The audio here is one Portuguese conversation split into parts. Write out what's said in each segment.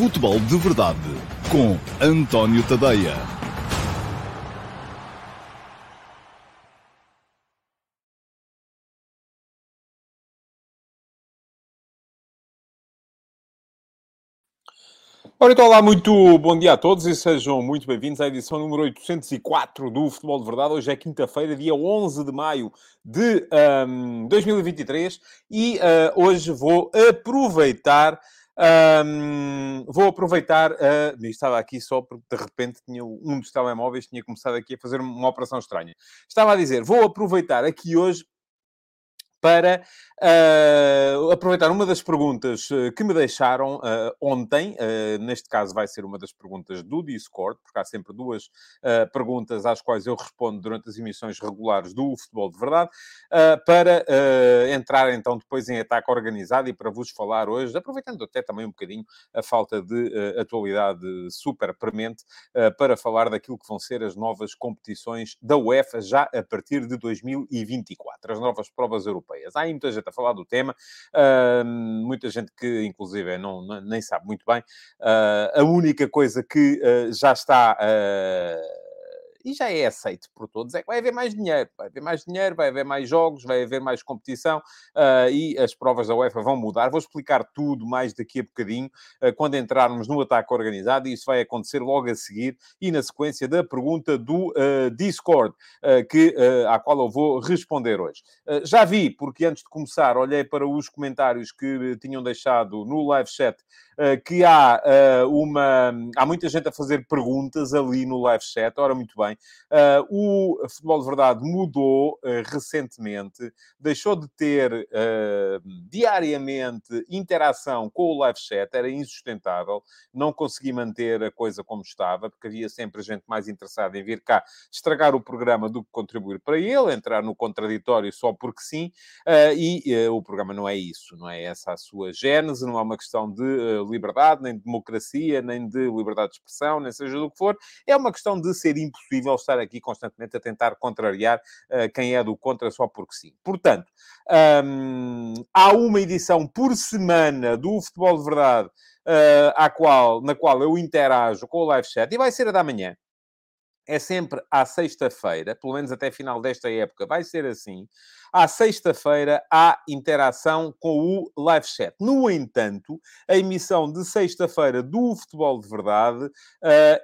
Futebol de Verdade com António Tadeia. Ora, então, olá, muito bom dia a todos e sejam muito bem-vindos à edição número 804 do Futebol de Verdade. Hoje é quinta-feira, dia 11 de maio de um, 2023 e uh, hoje vou aproveitar. Um, vou aproveitar. Uh, estava aqui só porque de repente tinha um dos telemóveis tinha começado aqui a fazer uma operação estranha. Estava a dizer, vou aproveitar aqui hoje para uh, aproveitar uma das perguntas eh, que me deixaram uh, ontem. Uh, neste caso, vai ser uma das perguntas do Discord, porque há sempre duas perguntas às quais eu respondo durante as emissões regulares do Futebol de Verdade, para entrar então depois em ataque organizado e para vos falar hoje, aproveitando até também um bocadinho a falta de atualidade super premente, para falar daquilo que vão ser as novas competições da UEFA já a partir de 2024, as novas provas europeias europeias. Há aí muita gente a falar do tema, uh, muita gente que, inclusive, não, nem sabe muito bem. Uh, a única coisa que uh, já está e já é aceito por todos, é que vai haver mais dinheiro, vai haver mais dinheiro, vai haver mais jogos, vai haver mais competição uh, e as provas da UEFA vão mudar. Vou explicar tudo mais daqui a bocadinho, uh, quando entrarmos no ataque organizado, e isso vai acontecer logo a seguir e na sequência da pergunta do uh, Discord, que, à qual eu vou responder hoje. já vi, porque antes de começar, olhei para os comentários que tinham deixado no live chat que há uma. Há muita gente a fazer perguntas ali no live chat, ora, muito bem. O Futebol de Verdade mudou recentemente, deixou de ter diariamente interação com o live chat, era insustentável, não consegui manter a coisa como estava, porque havia sempre gente mais interessada em vir cá estragar o programa do que contribuir para ele, entrar no contraditório só porque sim, e o programa não é isso, não é essa a sua gênese, não é uma questão de liberdade, nem de democracia, nem de liberdade de expressão, nem seja do que for. É uma questão de ser impossível estar aqui constantemente a tentar contrariar uh, quem é do contra só porque sim. Portanto, um, há uma edição por semana do Futebol de Verdade uh, à qual, na qual eu interajo com o live chat e vai ser a da manhã é sempre à sexta-feira, pelo menos até final desta época, vai ser assim. À sexta-feira há interação com o live chat. No entanto, a emissão de sexta-feira do Futebol de Verdade uh,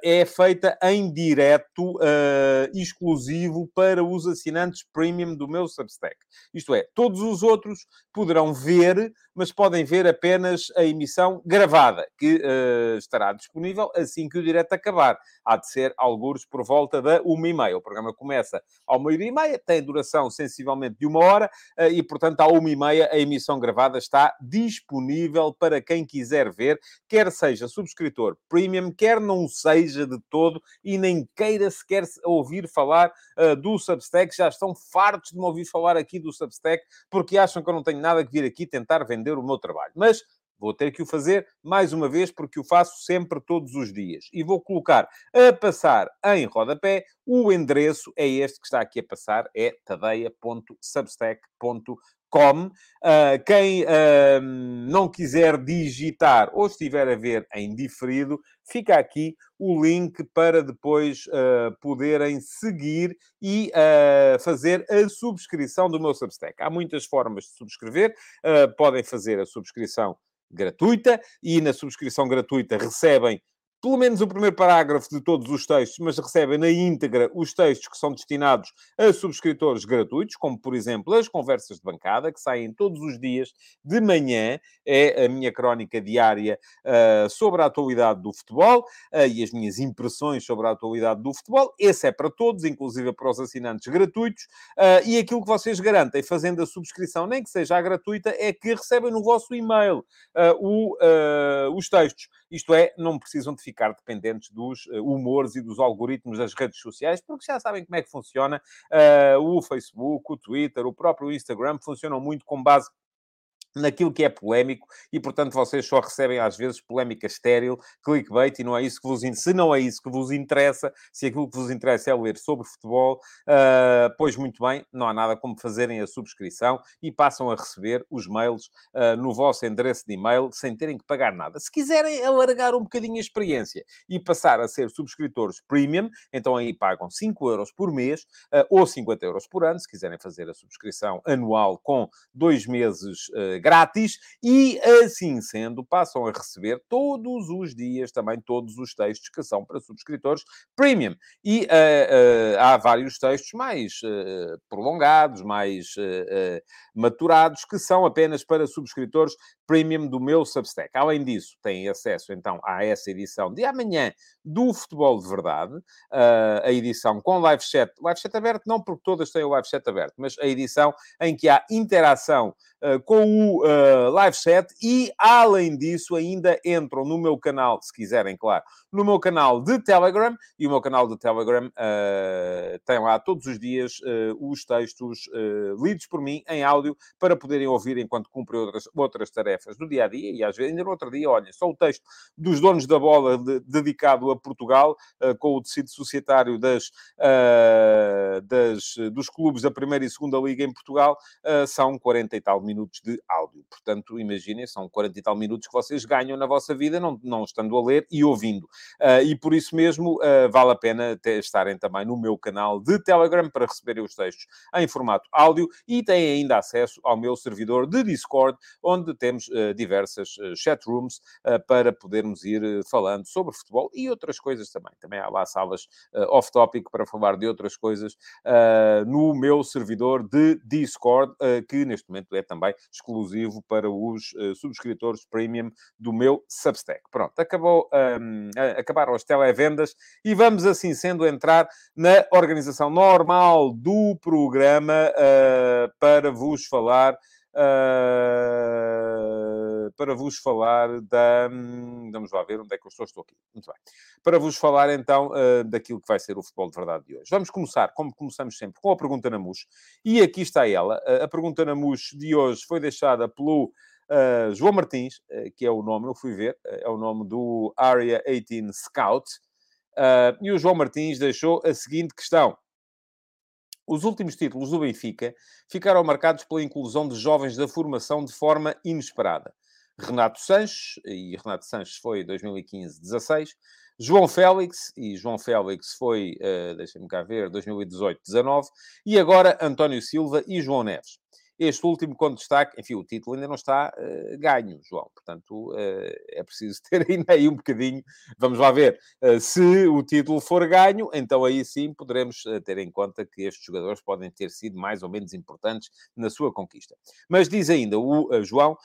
é feita em direto, uh, exclusivo para os assinantes premium do meu Substack. Isto é, todos os outros poderão ver, mas podem ver apenas a emissão gravada, que uh, estará disponível assim que o direto acabar. Há de ser alguns por volta da uma e meia. O programa começa ao meio-dia e meia, tem duração sensivelmente de uma hora eh, e, portanto, à uma e meia a emissão gravada está disponível para quem quiser ver, quer seja subscritor premium, quer não seja de todo e nem queira sequer ouvir falar uh, do Substack. Já estão fartos de me ouvir falar aqui do Substack porque acham que eu não tenho nada que vir aqui tentar vender o meu trabalho. Mas Vou ter que o fazer mais uma vez, porque o faço sempre, todos os dias. E vou colocar a passar em rodapé. O endereço é este que está aqui a passar, é tadeia.substack.com. Uh, quem uh, não quiser digitar ou estiver a ver em diferido, fica aqui o link para depois uh, poderem seguir e fazer a subscrição do meu Substack. Há muitas formas de subscrever. podem fazer a subscrição gratuita e na subscrição gratuita recebem pelo menos o primeiro parágrafo de todos os textos, mas recebem na íntegra os textos que são destinados a subscritores gratuitos, como, por exemplo, as conversas de bancada, que saem todos os dias de manhã. É a minha crónica diária uh, sobre a atualidade do futebol uh, e as minhas impressões sobre a atualidade do futebol. Esse é para todos, inclusive para os assinantes gratuitos. Uh, e aquilo que vocês garantem fazendo a subscrição, nem que seja gratuita, é que recebem no vosso e-mail o, os textos. Isto é, não precisam de ficar dependentes dos uh, humores e dos algoritmos das redes sociais, porque já sabem como é que funciona uh, o Facebook, o Twitter, o próprio Instagram, funcionam muito com base naquilo que é polémico e, portanto, vocês só recebem às vezes polémica estéril, clickbait, e não é isso que vos se não é isso que vos interessa, se aquilo que vos interessa é ler sobre futebol, uh, pois muito bem, não há nada como fazerem a subscrição e passam a receber os mails uh, no vosso endereço de e-mail sem terem que pagar nada. Se quiserem alargar um bocadinho a experiência e passar a ser subscritores premium, então aí pagam 5 euros por mês uh, ou 50 euros por ano, se quiserem fazer a subscrição anual com dois meses grátis e, assim sendo, passam a receber todos os dias também todos os textos que são para subscritores premium. E uh, uh, há vários textos mais uh, prolongados, mais maturados, que são apenas para subscritores premium do meu Substack. Além disso, têm acesso então a essa edição de amanhã do Futebol de Verdade, a edição com live chat, live chat aberto, não porque todas têm o live chat aberto, mas a edição em que há interação uh, com o uh, live chat e, além disso, ainda entram no meu canal, se quiserem, claro, no meu canal de Telegram, e o meu canal de Telegram uh, tem lá todos os dias os textos lidos por mim em áudio para poderem ouvir enquanto cumprem outras, outras tarefas do dia a dia. E às vezes, ainda no outro dia, olha, só o texto dos donos da bola de, dedicado a Portugal, com o tecido societário das, das, dos clubes da primeira e segunda liga em Portugal, são 40 e tal minutos de áudio. Portanto, imaginem, são 40 e tal minutos que vocês ganham na vossa vida, não, não estando a ler e ouvindo. Uh, e por isso mesmo uh, vale a pena estarem também no meu canal de Telegram para receberem os textos em formato áudio e têm ainda acesso ao meu servidor de Discord, onde temos uh, diversas uh, chat rooms para podermos ir falando sobre futebol e outras coisas também. Também há lá salas off-topic para falar de outras coisas no meu servidor de Discord, que neste momento é também exclusivo para os subscritores premium do meu Substack. Pronto, acabou, um, acabaram as televendas e vamos, assim sendo, entrar na organização normal do programa uh, para vos falar. Uh, para vos falar da. Hum, vamos lá ver onde é que eu estou. Estou aqui. Muito bem. Para vos falar então uh, daquilo que vai ser o futebol de verdade de hoje. Vamos começar, como começamos sempre, com a pergunta na MUS. E aqui está ela. A pergunta na MUS de hoje foi deixada pelo. Uh, João Martins, uh, que é o nome, eu fui ver, uh, é o nome do Area 18 Scout, e o João Martins deixou a seguinte questão. Os últimos títulos do Benfica ficaram marcados pela inclusão de jovens da formação de forma inesperada. Renato Sanches, e Renato Sanches foi 2015-16, João Félix, e João Félix foi, uh, deixem-me cá ver, 2018-19, e agora António Silva e João Neves. Este último com destaque, enfim, o título ainda não está uh, ganho, João. Portanto, uh, é preciso ter ainda aí um bocadinho. Vamos lá ver. Uh, se o título for ganho, então aí sim poderemos ter em conta que estes jogadores podem ter sido mais ou menos importantes na sua conquista. Mas diz ainda o João,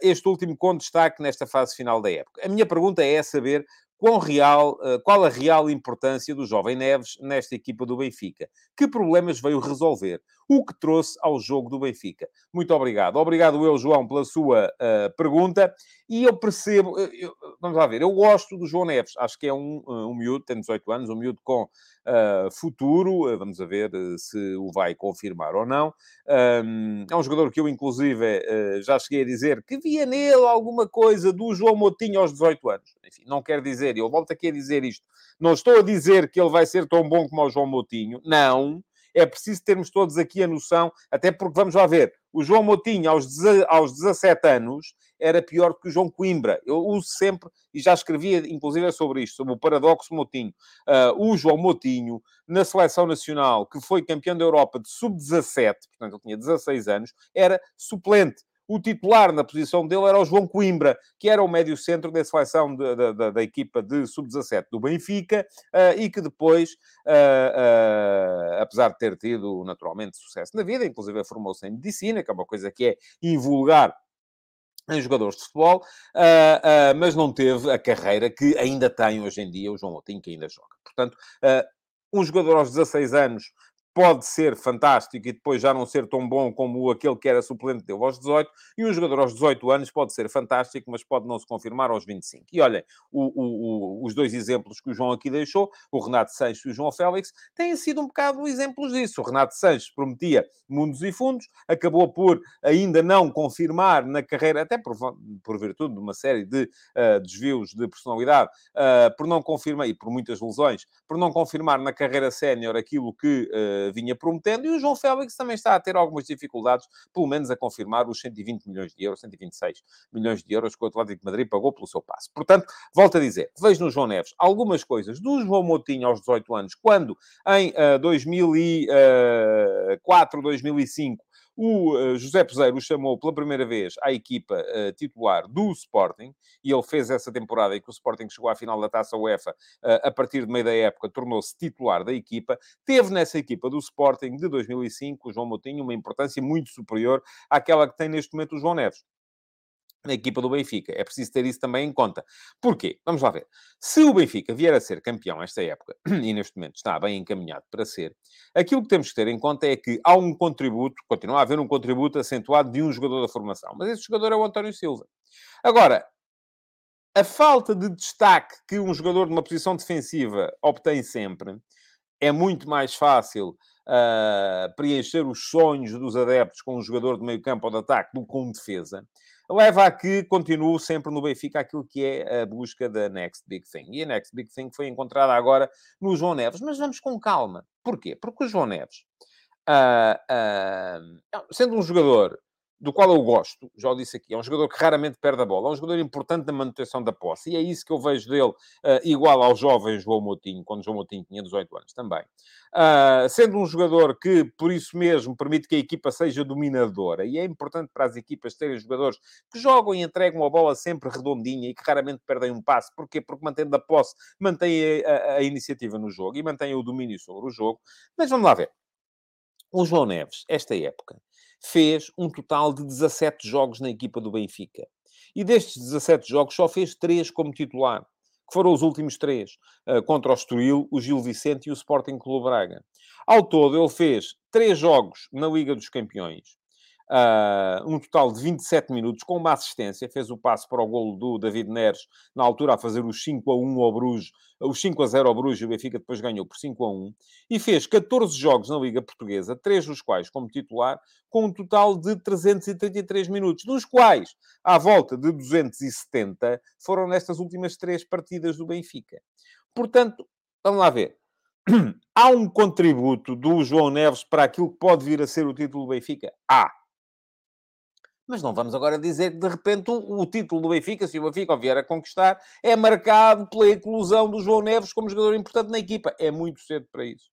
este último com destaque nesta fase final da época. A minha pergunta é saber qual, real, qual a real importância do jovem Neves nesta equipa do Benfica. Que problemas veio resolver? O que trouxe ao jogo do Benfica? Muito obrigado. Obrigado eu, João, pela sua uh, pergunta. E eu percebo... Eu, vamos lá ver. Eu gosto do João Neves. Acho que é um, um miúdo, tem 18 anos, um miúdo com uh, futuro. Uh, vamos a ver se o vai confirmar ou não. Um, é um jogador que eu, inclusive, já cheguei a dizer que via nele alguma coisa do João Motinho aos 18 anos. Enfim, não quer dizer, eu volto aqui a dizer isto. Não estou a dizer que ele vai ser tão bom como o João Motinho. Não é preciso termos todos aqui a noção, até porque vamos lá ver, o João Moutinho, aos, aos 17 anos, era pior que o João Coimbra. Eu uso sempre, e já escrevia inclusive sobre isto, sobre o paradoxo Moutinho. Uh, o João Moutinho, na seleção nacional, que foi campeão da Europa de sub-17, portanto ele tinha 16 anos, era suplente o titular na posição dele era o João Coimbra, que era o médio-centro da seleção de, de, de, da equipa de sub-17 do Benfica uh, e que depois, uh, uh, apesar de ter tido naturalmente sucesso na vida, inclusive formou-se em medicina, que é uma coisa que é invulgar em jogadores de futebol, mas não teve a carreira que ainda tem hoje em dia o João Moutinho, que ainda joga. Portanto, um jogador aos 16 anos pode ser fantástico e depois já não ser tão bom como aquele que era suplente dele aos 18, e um jogador aos 18 anos pode ser fantástico, mas pode não se confirmar aos 25. E olhem, o, o, os dois exemplos que o João aqui deixou, o Renato Sanches e o João Félix, têm sido um bocado exemplos disso. O Renato Sanches prometia mundos e fundos, acabou por ainda não confirmar na carreira, até por, por virtude de uma série de uh, desvios de personalidade, uh, por não confirmar, e por muitas lesões, por não confirmar na carreira sénior aquilo que uh, vinha prometendo, e o João Félix também está a ter algumas dificuldades, pelo menos a confirmar os 120 milhões de euros, 126 milhões de euros que o Atlético de Madrid pagou pelo seu passe. Portanto, volto a dizer, vejo no João Neves algumas coisas do João Moutinho aos 18 anos, quando em uh, 2004, 2005, o uh, José Peseiro chamou pela primeira vez à equipa uh, titular do Sporting, e ele fez essa temporada em que o Sporting chegou à final da Taça UEFA, uh, a partir de meio da época, tornou-se titular da equipa. Teve nessa equipa do Sporting de 2005, o João Moutinho, uma importância muito superior àquela que tem neste momento o João Neves na equipa do Benfica. É preciso ter isso também em conta. Porquê? Vamos lá ver. Se o Benfica vier a ser campeão esta época, e neste momento está bem encaminhado para ser, aquilo que temos que ter em conta é que há um contributo, continua a haver um contributo acentuado de um jogador da formação. Mas esse jogador é o António Silva. Agora, a falta de destaque que um jogador de uma posição defensiva obtém sempre é muito mais fácil uh, preencher os sonhos dos adeptos com um jogador de meio campo ou de ataque do que com defesa leva a que continue sempre no Benfica aquilo que é a busca da Next Big Thing. E a Next Big Thing foi encontrada agora no João Neves. Mas vamos com calma. Porquê? Porque o João Neves, uh, uh, sendo um jogador do qual eu gosto, já o disse aqui, é um jogador que raramente perde a bola, é um jogador importante na manutenção da posse, e é isso que eu vejo dele, uh, igual ao jovem João Moutinho, quando João Moutinho tinha 18 anos também. Uh, sendo um jogador que, por isso mesmo, permite que a equipa seja dominadora, e é importante para as equipas terem jogadores que jogam e entregam a bola sempre redondinha e que raramente perdem um passe. Porquê? Porque mantendo a posse, mantém a, a, a iniciativa no jogo e mantém o domínio sobre o jogo. Mas vamos lá ver. O João Neves, esta época, fez um total de 17 jogos na equipa do Benfica. E destes 17 jogos só fez 3 como titular, que foram os últimos três, uh, contra o Estoril, o Gil Vicente e o Sporting Clube Braga. Ao todo, ele fez 3 jogos na Liga dos Campeões, Uh, um total de 27 minutos, com uma assistência, fez o passo para o golo do David Neres, na altura a fazer os 5 a 1 ao Bruges, os 5 a 0 ao Bruges, e o Benfica depois ganhou por 5 a 1, e fez 14 jogos na Liga Portuguesa, três dos quais como titular, com um total de 333 minutos, dos quais, à volta de 270, foram nestas últimas três partidas do Benfica. Portanto, vamos lá ver. Há um contributo do João Neves para aquilo que pode vir a ser o título do Benfica? Há. Mas não vamos agora dizer que, de repente, o, o, título do Benfica, se o Benfica vier a conquistar, é marcado pela inclusão do João Neves como jogador importante na equipa. É muito cedo para isso.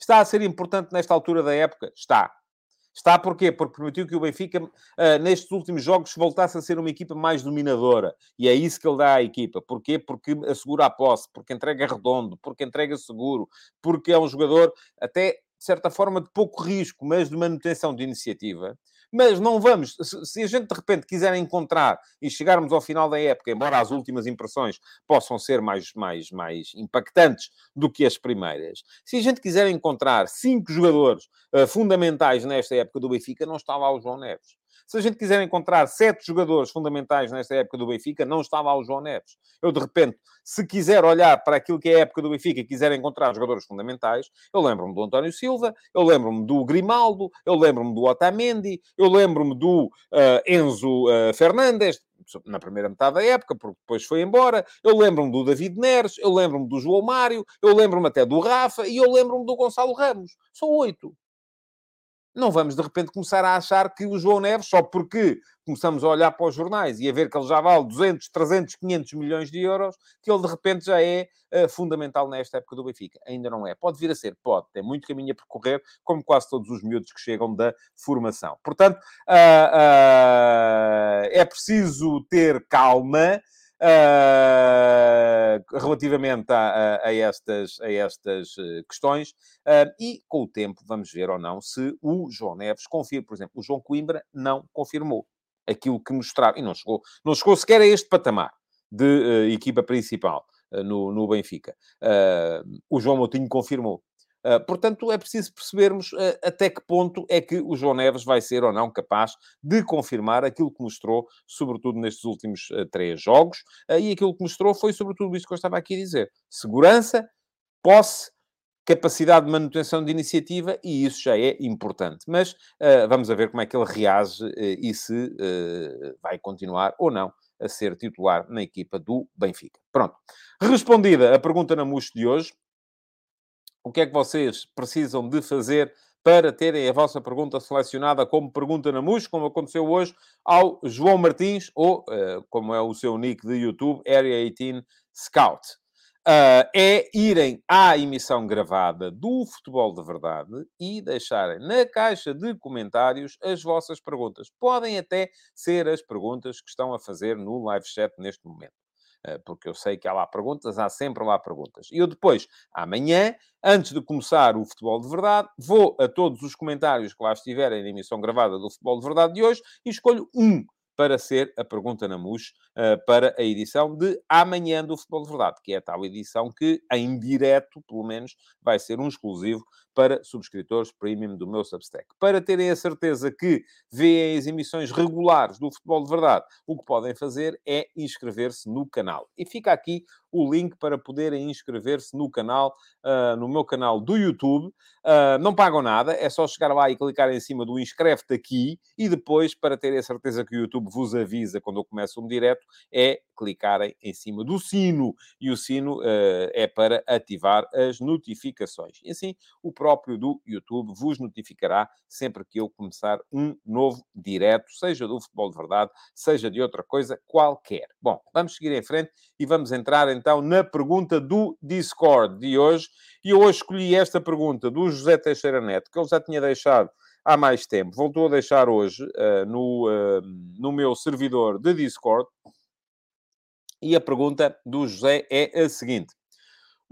Está a ser importante nesta altura da época? Está. Está porquê? Porque permitiu que o Benfica, uh, nestes últimos jogos, voltasse a ser uma equipa mais dominadora. E é isso que ele dá à equipa. Porquê? Porque assegura a posse, porque entrega redondo, porque entrega seguro, porque é um jogador até, de certa forma, de pouco risco, mas de manutenção de iniciativa. Mas não vamos, se a gente de repente quiser encontrar e chegarmos ao final da época, embora as últimas impressões possam ser mais, mais, mais impactantes do que as primeiras, se a gente quiser encontrar cinco jogadores uh, fundamentais nesta época do Benfica, não está lá o João Neves. Se a gente quiser encontrar sete jogadores fundamentais nesta época do Benfica, não está lá o João Neves. Eu, de repente, se quiser olhar para aquilo que é a época do Benfica e quiser encontrar jogadores fundamentais, eu lembro-me do António Silva, eu lembro-me do Grimaldo, eu lembro-me do Otamendi, eu lembro-me do uh, Enzo uh, Fernandes, na primeira metade da época, porque depois foi embora. Eu lembro-me do David Neres, eu lembro-me do João Mário, eu lembro-me até do Rafa e eu lembro-me do Gonçalo Ramos. São oito não vamos de repente começar a achar que o João Neves, só porque começamos a olhar para os jornais e a ver que ele já vale 200, 300, 500 milhões de euros, que ele de repente já é uh, fundamental nesta época do Benfica. Ainda não é. Pode vir a ser, pode. Tem muito caminho a percorrer, como quase todos os miúdos que chegam da formação. Portanto, uh, uh, é preciso ter calma. Uh, relativamente a, a, a, estas, a estas eh, questões uh, e com o tempo vamos ver ou não se o João Neves confirma. Por exemplo, o João Coimbra não confirmou aquilo que mostrava e não chegou, não chegou sequer a este patamar de uh, equipa principal no, no Benfica. o João Moutinho confirmou. Uh, portanto, é preciso percebermos uh, até que ponto é que o João Neves vai ser ou não capaz de confirmar aquilo que mostrou, sobretudo nestes últimos uh, três jogos, e aquilo que mostrou foi sobretudo isto que eu estava aqui a dizer: segurança, posse, capacidade de manutenção de iniciativa, e isso já é importante. Mas vamos a ver como é que ele reage e se vai continuar ou não a ser titular na equipa do Benfica. Pronto. Respondida a pergunta na MUS de hoje, o que é que vocês precisam de fazer para terem a vossa pergunta selecionada como pergunta na MUS, como aconteceu hoje, ao João Martins, ou, uh, como é o seu nick de YouTube, Area 18 Scout. Uh, é irem à emissão gravada do Futebol de Verdade e deixarem na caixa de comentários as vossas perguntas. Podem até ser as perguntas que estão a fazer no live chat neste momento. Eh, porque eu sei que há lá perguntas, há sempre lá perguntas. E eu depois, amanhã, antes de começar o Futebol de Verdade, vou a todos os comentários que lá estiverem na emissão gravada do Futebol de Verdade de hoje e escolho um para ser a pergunta na MUS uh, para a edição de amanhã do Futebol de Verdade, que é a tal edição que, em direto, pelo menos, vai ser um exclusivo para subscritores premium do meu Substack. Para terem a certeza que veem as emissões regulares do Futebol de Verdade, o que podem fazer é inscrever-se no canal. E fica aqui o link para poderem inscrever-se no canal, uh, no meu canal do YouTube. Uh, não pagam nada, é só chegar lá e clicar em cima do inscreve-te aqui e depois, para terem a certeza que o YouTube vos avisa quando eu começo um direto, é clicarem em cima do sino. E o sino uh, é para ativar as notificações. E assim, o próprio do YouTube vos notificará sempre que eu começar um novo direto, seja do futebol de verdade, seja de outra coisa qualquer. Bom, vamos seguir em frente e vamos entrar então na pergunta do Discord de hoje. E eu hoje escolhi esta pergunta do José Teixeira Neto, que ele já tinha deixado há mais tempo. Voltou a deixar hoje uh, no, uh, no meu servidor de Discord. E a pergunta do José é a seguinte.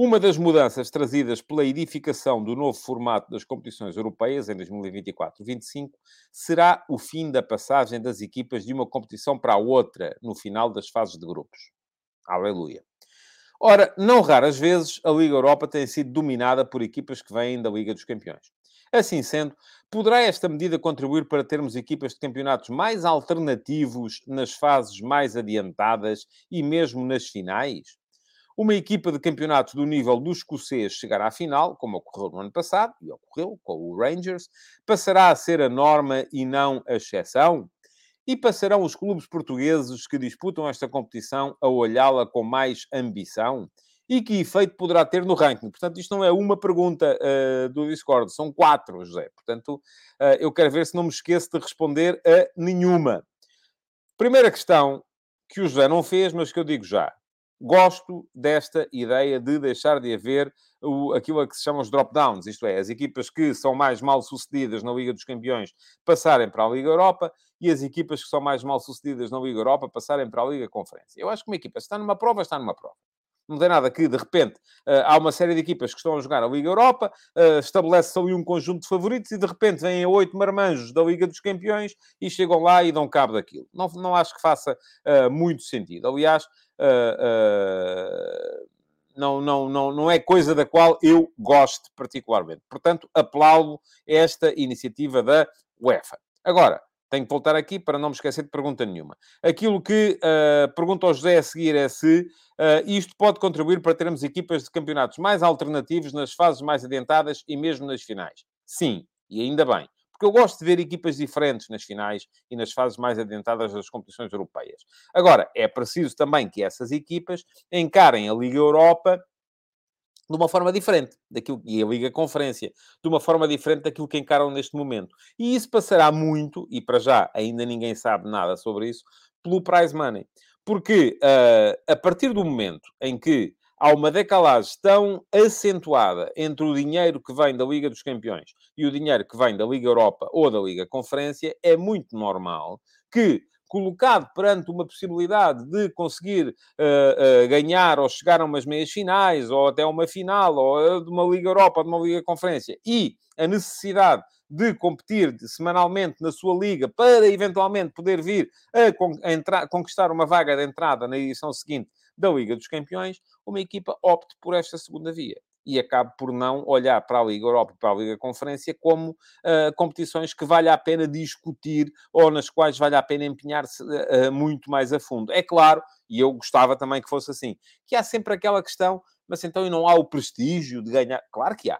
Uma das mudanças trazidas pela edificação do novo formato das competições europeias em 2024-25 será o fim da passagem das equipas de uma competição para a outra no final das fases de grupos. Aleluia. Ora, não raras vezes a Liga Europa tem sido dominada por equipas que vêm da Liga dos Campeões. Assim sendo, poderá esta medida contribuir para termos equipas de campeonatos mais alternativos nas fases mais adiantadas e mesmo nas finais? Uma equipa de campeonato do nível do escocês chegará à final, como ocorreu no ano passado, e ocorreu com o Rangers, passará a ser a norma e não a exceção? E passarão os clubes portugueses que disputam esta competição a olhá-la com mais ambição? E que efeito poderá ter no ranking? Portanto, isto não é uma pergunta uh, do Discord, são quatro, José. Portanto, uh, eu quero ver se não me esqueço de responder a nenhuma. Primeira questão que o José não fez, mas que eu digo já gosto desta ideia de deixar de haver o, aquilo a que se chama os drop-downs, isto é, as equipas que são mais mal-sucedidas na Liga dos Campeões passarem para a Liga Europa e as equipas que são mais mal-sucedidas na Liga Europa passarem para a Liga Conferência. Eu acho que uma equipa, se está numa prova, está numa prova. Não tem nada que, de repente, uh, há uma série de equipas que estão a jogar a Liga Europa, uh, estabelece-se ali um conjunto de favoritos e, de repente, vêm oito marmanjos da Liga dos Campeões e chegam lá e dão cabo daquilo. Não, não acho que faça uh, muito sentido. Aliás, não, não, não, não é coisa da qual eu gosto particularmente. Portanto, aplaudo esta iniciativa da UEFA. Agora, tenho que voltar aqui para não me esquecer de pergunta nenhuma. Aquilo que uh, pergunta ao José a seguir é se uh, isto pode contribuir para termos equipas de campeonatos mais alternativos nas fases mais adiantadas e mesmo nas finais. Sim, e ainda bem. Porque eu gosto de ver equipas diferentes nas finais e nas fases mais adiantadas das competições europeias. Agora, é preciso também que essas equipas encarem a Liga Europa de uma forma diferente daquilo e a Liga Conferência de uma forma diferente daquilo que encaram neste momento. E isso passará muito, e para já ainda ninguém sabe nada sobre isso, pelo prize money. Porque uh, a partir do momento em que há uma decalagem tão acentuada entre o dinheiro que vem da Liga dos Campeões e o dinheiro que vem da Liga Europa ou da Liga Conferência, é muito normal que colocado perante uma possibilidade de conseguir uh, uh, ganhar ou chegar a umas meias finais, ou até uma final, ou de uma Liga Europa, de uma Liga Conferência, e a necessidade de competir semanalmente na sua liga para eventualmente poder vir a, con a entrar, conquistar uma vaga de entrada na edição seguinte da Liga dos Campeões, uma equipa opte por esta segunda via. e acabo por não olhar para a Liga Europa e para a Liga Conferência como uh, competições que vale a pena discutir ou nas quais vale a pena empenhar-se uh, muito mais a fundo. É claro, e eu gostava também que fosse assim, que há sempre aquela questão, mas então e não há o prestígio de ganhar? Claro que há.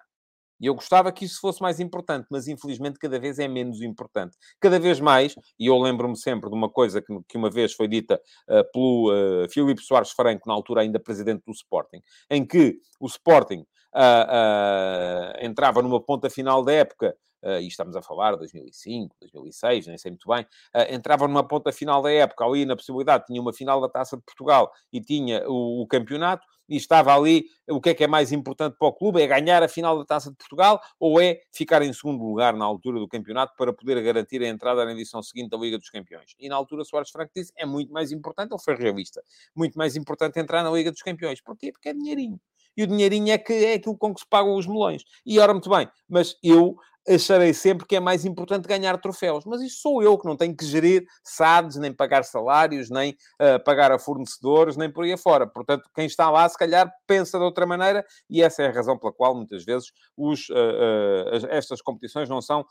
E eu gostava que isso fosse mais importante, mas infelizmente cada vez é menos importante. Cada vez mais, e eu lembro-me sempre de uma coisa que, que uma vez foi dita uh, pelo uh, Filipe Soares Franco, na altura ainda presidente do Sporting, em que o Sporting uh, entrava numa ponta final da época uh, e estamos a falar de 2005, 2006, nem sei muito bem, uh, entrava numa ponta final da época, ali na possibilidade, tinha uma final da Taça de Portugal e tinha o, o, campeonato, e estava ali, o que é que é mais importante para o clube? É ganhar a final da Taça de Portugal ou é ficar em segundo lugar na altura do campeonato para poder garantir a entrada na edição seguinte da Liga dos Campeões? E na altura Soares Franco disse, é muito mais importante, ele foi realista, muito mais importante entrar na Liga dos Campeões. Porquê? Porque é dinheirinho e o dinheirinho é, que, é aquilo com que se pagam os melões. E ora, muito bem, mas eu acharei sempre que é mais importante ganhar troféus. Mas isso sou eu que não tenho que gerir SADs, nem pagar salários, nem uh, pagar a fornecedores, nem por aí afora. Portanto, quem está lá, se calhar, pensa de outra maneira e essa é a razão pela qual, muitas vezes, os, uh, uh, estas competições não são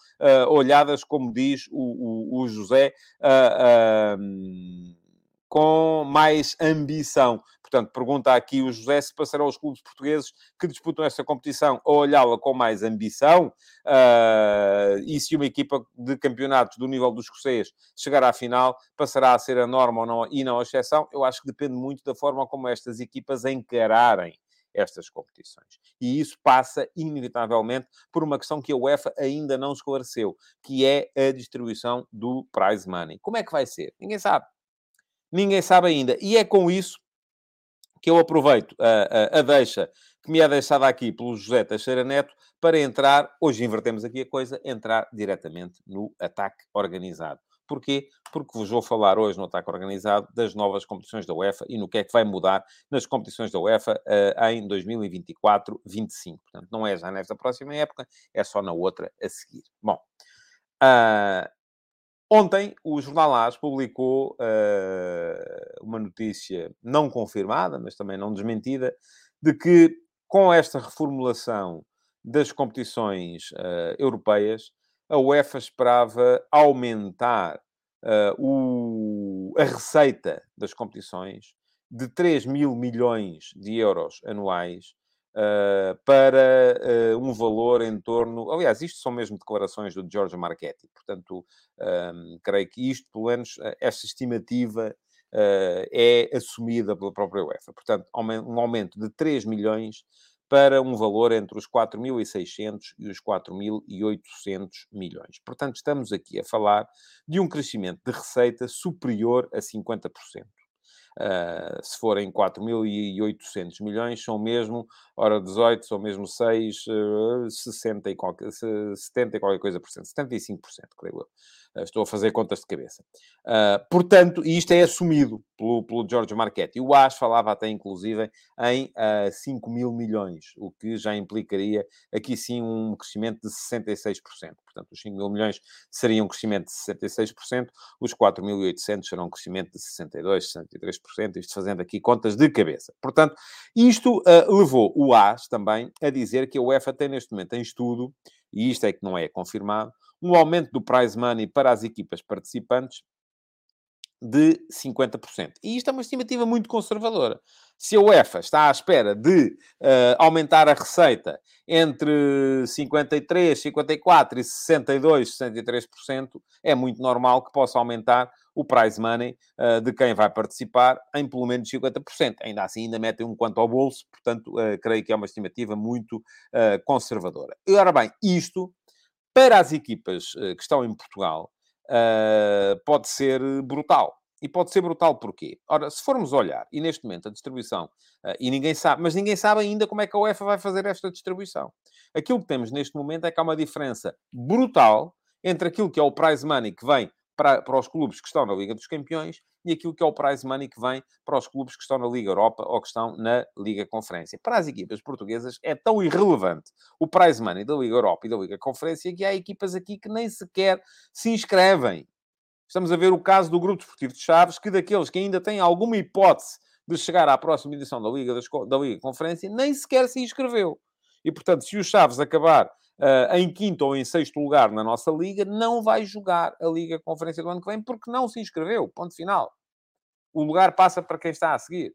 olhadas, como diz o, o, o José, com mais ambição. Portanto, pergunta aqui o José se passarão os clubes portugueses que disputam esta competição a olhá-la com mais ambição uh, e se uma equipa de campeonatos do nível dos escocês chegar à final, passará a ser a norma ou não, e não a exceção. Eu acho que depende muito da forma como estas equipas encararem estas competições. E isso passa, inevitavelmente, por uma questão que a UEFA ainda não esclareceu, que é a distribuição do prize money. Como é que vai ser? Ninguém sabe. Ninguém sabe ainda. E é com isso que eu aproveito a, a, a deixa que me é deixada aqui pelo José Teixeira Neto para entrar, hoje invertemos aqui a coisa, entrar diretamente no ataque organizado. Porquê? Porque vos vou falar hoje no ataque organizado das novas competições da UEFA e no que é que vai mudar nas competições da UEFA uh, em 2024-25. Portanto, não é já nesta próxima época, é só na outra a seguir. Bom, uh, Ontem, o Jornal AS publicou uh, uma notícia não confirmada, mas também não desmentida, de que com esta reformulação das competições uh, europeias, a UEFA esperava aumentar uh, o, a receita das competições de 3 mil milhões de euros anuais Uh, para uh, um valor em torno. Aliás, isto são mesmo declarações do Giorgio Marchetti, portanto, um, creio que isto, pelo menos, eh, esta estimativa uh, é assumida pela própria UEFA. Portanto, um aumento de 3 milhões para um valor entre os 4.600 e os 4.800 milhões. Portanto, estamos aqui a falar de um crescimento de receita superior a 50%. Uh, se forem 4.800 milhões, são mesmo, ora 18, são mesmo 6, uh, 60 e qualquer, 70 e qualquer coisa por cento, 75%, creio eu. Uh, estou a fazer contas de cabeça. Uh, portanto, isto é assumido pelo, pelo George Marchetti. O AS falava até, inclusive, em uh, 5 mil milhões, o que já implicaria aqui sim um crescimento de 66%. Portanto, os 5 mil milhões seriam um crescimento de 66%, os 4.800 serão um crescimento de 62%, 63%, isto fazendo aqui contas de cabeça. Portanto, isto uh, levou o AS também a dizer que a UEFA tem neste momento em estudo, e isto é que não é confirmado, um aumento do prize money para as equipas participantes de 50%. E isto é uma estimativa muito conservadora. Se a UEFA está à espera de uh, aumentar a receita entre 53, 54 e 62, 63%, é muito normal que possa aumentar o prize money uh, de quem vai participar em pelo menos 50%. Ainda assim, ainda metem um quanto ao bolso, portanto, uh, creio que é uma estimativa muito conservadora. E, ora bem, isto, para as equipas que estão em Portugal, uh, pode ser brutal. E pode ser brutal porquê? Ora, se formos olhar, e neste momento a distribuição, uh, e ninguém sabe, mas ninguém sabe ainda como é que a UEFA vai fazer esta distribuição. Aquilo que temos neste momento é que há uma diferença brutal entre aquilo que é o prize money que vem para, para os clubes que estão na Liga dos Campeões e aquilo que é o prize money que vem para os clubes que estão na Liga Europa ou que estão na Liga Conferência. Para as equipas portuguesas é tão irrelevante o prize money da Liga Europa e da Liga Conferência que há equipas aqui que nem sequer se inscrevem. Estamos a ver o caso do Grupo Desportivo de Chaves, que daqueles que ainda têm alguma hipótese de chegar à próxima edição da Liga, da Liga Conferência, nem sequer se inscreveu. E, portanto, se o Chaves acabar em quinto ou em sexto lugar na nossa liga, não vai jogar a Liga Conferência do ano que vem porque não se inscreveu. Ponto final. O lugar passa para quem está a seguir.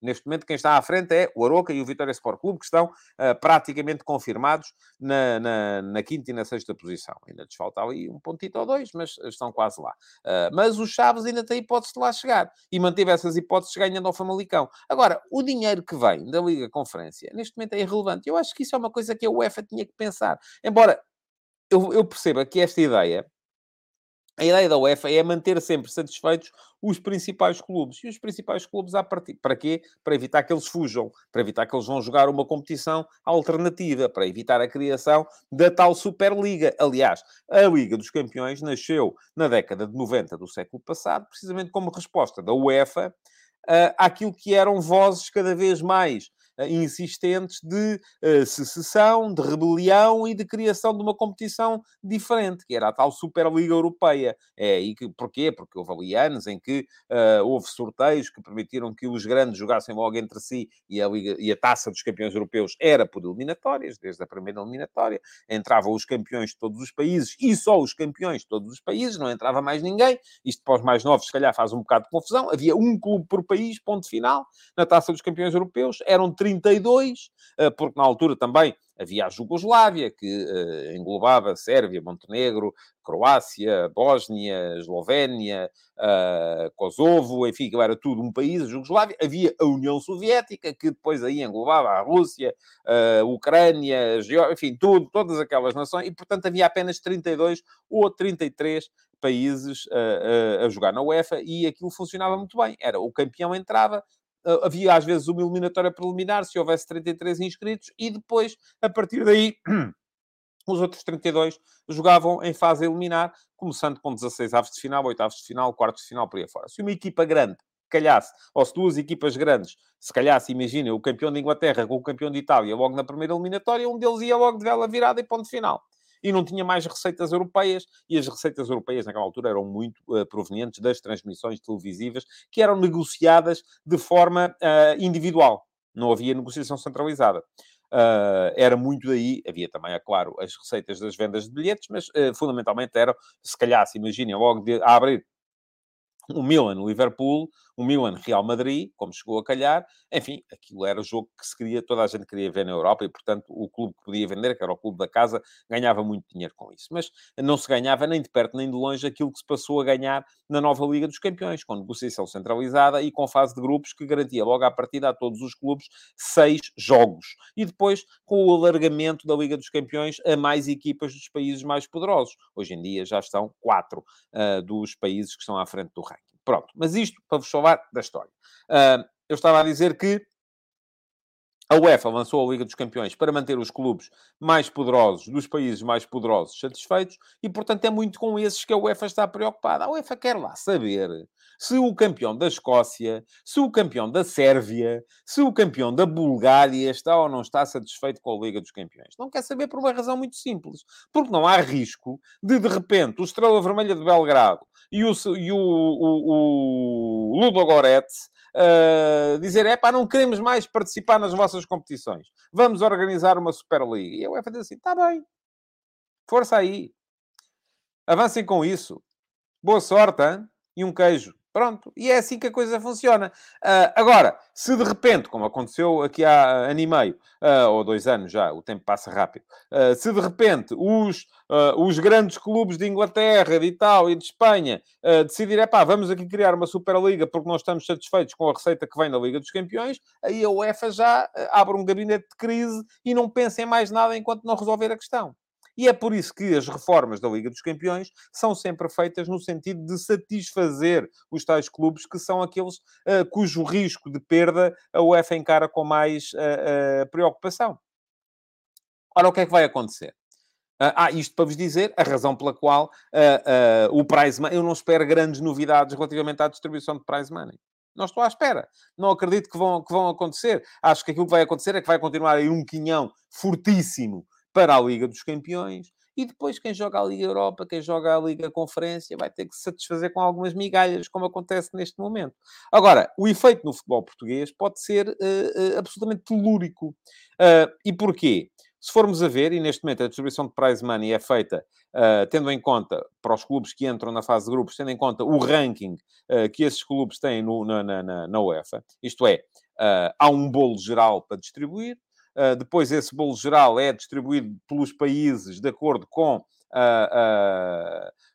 Neste momento, quem está à frente é o Aroca e o Vitória Sport Clube, que estão uh, praticamente confirmados na, na, na, quinta e na sexta posição. Ainda lhes falta ali um pontito ou dois, mas estão quase lá. Uh, mas o Chaves ainda tem hipótese de lá chegar. E manteve essas hipóteses ganhando ao Famalicão. Agora, o dinheiro que vem da Liga Conferência, neste momento é irrelevante. Eu acho que isso é uma coisa que a UEFA tinha que pensar. Embora eu, eu perceba que esta ideia a ideia da UEFA é manter sempre satisfeitos os principais clubes. E os principais clubes, a partir, para quê? Para evitar que eles fujam, para evitar que eles vão jogar uma competição alternativa, para evitar a criação da tal Superliga. Aliás, a Liga dos Campeões nasceu na década de 90 do século passado, precisamente como resposta da UEFA uh, àquilo que eram vozes cada vez mais insistentes de uh, secessão, de rebelião e de criação de uma competição diferente, que era a tal Superliga Europeia. É, e que, porquê? Porque houve ali anos em que uh, houve sorteios que permitiram que os grandes jogassem logo entre si e a, Liga, e a taça dos campeões europeus era por eliminatórias, desde a primeira eliminatória. Entravam os campeões de todos os países e só os campeões de todos os países, não entrava mais ninguém. Isto para os mais novos, se calhar, faz um bocado de confusão. Havia um clube por país, ponto final, na taça dos campeões europeus. Eram 30 32, eh, porque na altura também havia a Jugoslávia, que uh, englobava Sérvia, Montenegro, Croácia, Bósnia, Eslovénia, uh, Kosovo, enfim, que era tudo um país, a Jugoslávia. Havia a União Soviética, que depois aí englobava a Rússia, a Ucrânia, a Geórgia, enfim, tudo, todas aquelas nações, e portanto havia apenas 32 ou 33 países uh, a jogar na UEFA e aquilo funcionava muito bem. Era o campeão entrava, havia às vezes uma eliminatória preliminar, se houvesse 33 inscritos, e depois, a partir daí, os outros 32 jogavam em fase eliminar, começando com 16 aves de final, 8 aves de final, quartos de final, por aí fora. Se uma equipa grande calhasse, ou se duas equipas grandes se calhasse, imagina, o campeão de Inglaterra com o campeão de Itália logo na primeira eliminatória, um deles ia logo de vela virada e ponto final e não tinha mais receitas europeias, e as receitas europeias naquela altura eram muito uh, provenientes das transmissões televisivas, que eram negociadas de forma uh, individual. Não havia negociação centralizada. Uh, era muito daí, havia também, é claro, as receitas das vendas de bilhetes, mas fundamentalmente eram, se calhar, se imaginem, logo de, a abrir o Milan, o Liverpool, o Milan, Real Madrid, como chegou a calhar, enfim, aquilo era o jogo que se queria, toda a gente queria ver na Europa e, portanto, o clube que podia vender, que era o clube da casa, ganhava muito dinheiro com isso. Mas não se ganhava nem de perto nem de longe aquilo que se passou a ganhar na nova Liga dos Campeões, com negociação centralizada e com fase de grupos que garantia logo à partida a todos os clubes seis jogos. E depois com o alargamento da Liga dos Campeões a mais equipas dos países mais poderosos. Hoje em dia já estão quatro uh, dos países que estão à frente do ranking. Pronto, mas isto para vos falar da história. Uh, eu estava a dizer que a UEFA lançou a Liga dos Campeões para manter os clubes mais poderosos dos países mais poderosos satisfeitos e, portanto, é muito com esses que a UEFA está preocupada. A UEFA quer lá saber se o campeão da Escócia, se o campeão da Sérvia, se o campeão da Bulgária está ou não está satisfeito com a Liga dos Campeões. Não quer saber por uma razão muito simples. Porque não há risco de, de repente, o Estrela Vermelha de Belgrado e o, e o, o, o Ludogorets uh, dizer, é pá, não queremos mais participar nas vossas competições. Vamos organizar uma Superliga. E a UEFA diz assim, está bem. Força aí. Avancem com isso. Boa sorte, hein? E um queijo. Pronto, e é assim que a coisa funciona. Uh, agora, se de repente, como aconteceu aqui há ano e meio, uh, ou dois anos já, o tempo passa rápido, uh, se de repente os, os grandes clubes de Inglaterra, de Itália e de Espanha decidirem, pá, vamos aqui criar uma Superliga porque nós estamos satisfeitos com a receita que vem da Liga dos Campeões, aí a UEFA já abre um gabinete de crise e não pensa em mais nada enquanto não resolver a questão. E é por isso que as reformas da Liga dos Campeões são sempre feitas no sentido de satisfazer os tais clubes que são aqueles uh, cujo risco de perda a UEFA encara com mais uh, uh, preocupação. Ora, o que é que vai acontecer? ah, isto para vos dizer a razão pela qual o prize money... Eu não espero grandes novidades relativamente à distribuição de prize money. Não estou à espera. Não acredito que vão, que vão acontecer. Acho que aquilo que vai acontecer é que vai continuar aí um quinhão fortíssimo para a Liga dos Campeões E depois quem joga a Liga Europa, quem joga a Liga Conferência, vai ter que se satisfazer com algumas migalhas, como acontece neste momento. Agora, o efeito no futebol português pode ser uh, uh, absolutamente telúrico. Uh, e porquê? Se formos a ver, e neste momento a distribuição de prize money é feita uh, tendo em conta, para os clubes que entram na fase de grupos, tendo em conta o ranking uh, que esses clubes têm no, na, na, na, UEFA, isto é, uh, há um bolo geral para distribuir, depois esse bolo geral é distribuído pelos países de acordo com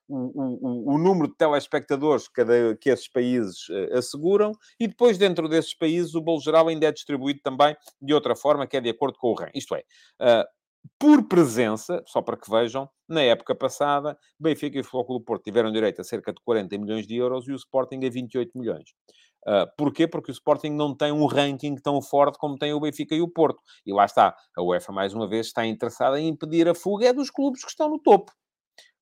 o, o, o, número de telespectadores que, cada, que esses países asseguram, e depois, dentro desses países, o bolo geral ainda é distribuído também de outra forma, que é de acordo com o ranking. Isto é, por presença, só para que vejam, na época passada, Benfica e o Futebol Clube Porto tiveram direito a cerca de 40 milhões de euros e o Sporting a 28 milhões. Uh, porquê? Porque o Sporting não tem um ranking tão forte como tem o Benfica e o Porto. E lá está, a UEFA, mais uma vez, está interessada em impedir a fuga é dos clubes que estão no topo.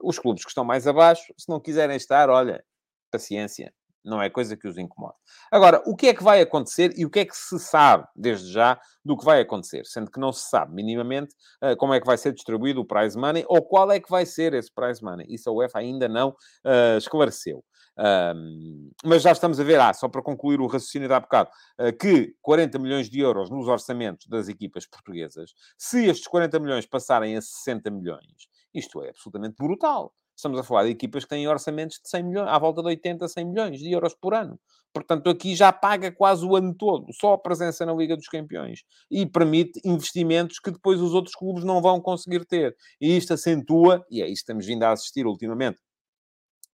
Os clubes que estão mais abaixo, se não quiserem estar, olha, paciência, não é coisa que os incomode. Agora, o que é que vai acontecer e o que é que se sabe, desde já, do que vai acontecer? Sendo que não se sabe minimamente uh, como é que vai ser distribuído o prize money ou qual é que vai ser esse prize money. Isso a UEFA ainda não uh, esclareceu. Um, mas já estamos a ver, ah, só para concluir o raciocínio de há bocado, uh, que 40 milhões de euros nos orçamentos das equipas portuguesas, se estes 40 milhões passarem a 60 milhões, isto é absolutamente brutal. Estamos a falar de equipas que têm orçamentos de 100 milhões, à volta de 80, 100 milhões de euros por ano. Portanto, aqui já paga quase o ano todo, só a presença na Liga dos Campeões. E permite investimentos que depois os outros clubes não vão conseguir ter. E isto acentua, e é isto que estamos vindo a assistir ultimamente,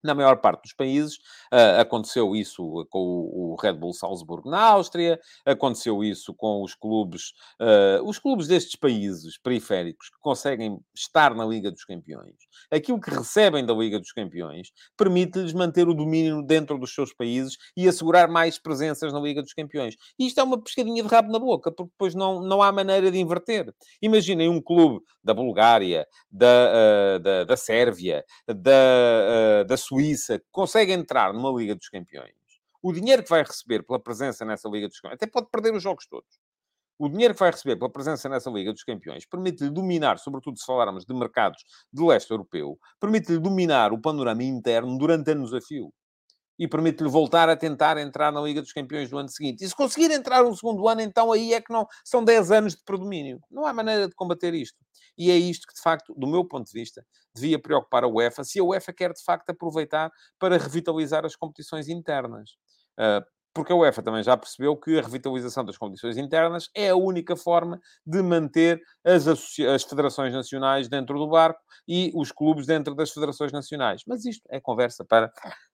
na maior parte dos países, uh, aconteceu isso com o, Red Bull Salzburgo na Áustria, aconteceu isso com os clubes, uh, os clubes destes países periféricos que conseguem estar na Liga dos Campeões. Aquilo que recebem da Liga dos Campeões permite-lhes manter o domínio dentro dos seus países e assegurar mais presenças na Liga dos Campeões. E isto é uma pescadinha de rabo na boca, porque depois não, não há maneira de inverter. Imaginem um clube da Bulgária, da, da, da Sérvia, da, da Suíça consegue entrar numa Liga dos Campeões, o dinheiro que vai receber pela presença nessa Liga dos Campeões, até pode perder os jogos todos. O dinheiro que vai receber pela presença nessa Liga dos Campeões permite-lhe dominar, sobretudo se falarmos de mercados de leste europeu, permite-lhe dominar o panorama interno durante anos a fio e permite-lhe voltar a tentar entrar na Liga dos Campeões do ano seguinte. E se conseguir entrar um segundo ano, então aí é que não. São 10 anos de predomínio. Não há maneira de combater isto. E é isto que, de facto, do meu ponto de vista, devia preocupar a UEFA, se a UEFA quer, de facto, aproveitar para revitalizar as competições internas. Uh, porque a UEFA também já percebeu que a revitalização das condições internas é a única forma de manter as, as, federações nacionais dentro do barco e os clubes dentro das federações nacionais. Mas isto é conversa para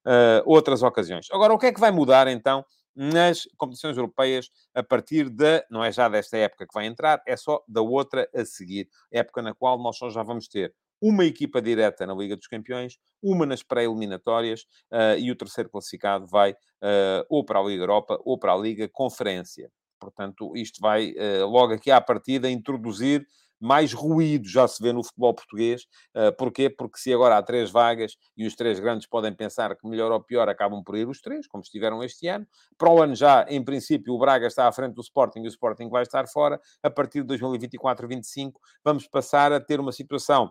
uh, outras ocasiões. Agora, o que é que vai mudar então nas competições europeias a partir da, não é já desta época que vai entrar, é só da outra a seguir, época na qual nós só já vamos ter uma equipa direta na Liga dos Campeões, uma nas pré-eliminatórias uh, e o terceiro classificado vai uh, ou para a Liga Europa ou para a Liga Conferência. Portanto, isto vai uh, logo aqui à partida introduzir mais ruído, já se vê no futebol português. Uh, porquê? Porque se agora há três vagas e os três grandes podem pensar que melhor ou pior acabam por ir os três, como estiveram este ano. Para o ano já, em princípio, o Braga está à frente do Sporting e o Sporting vai estar fora. A partir de 2024-25 vamos passar a ter uma situação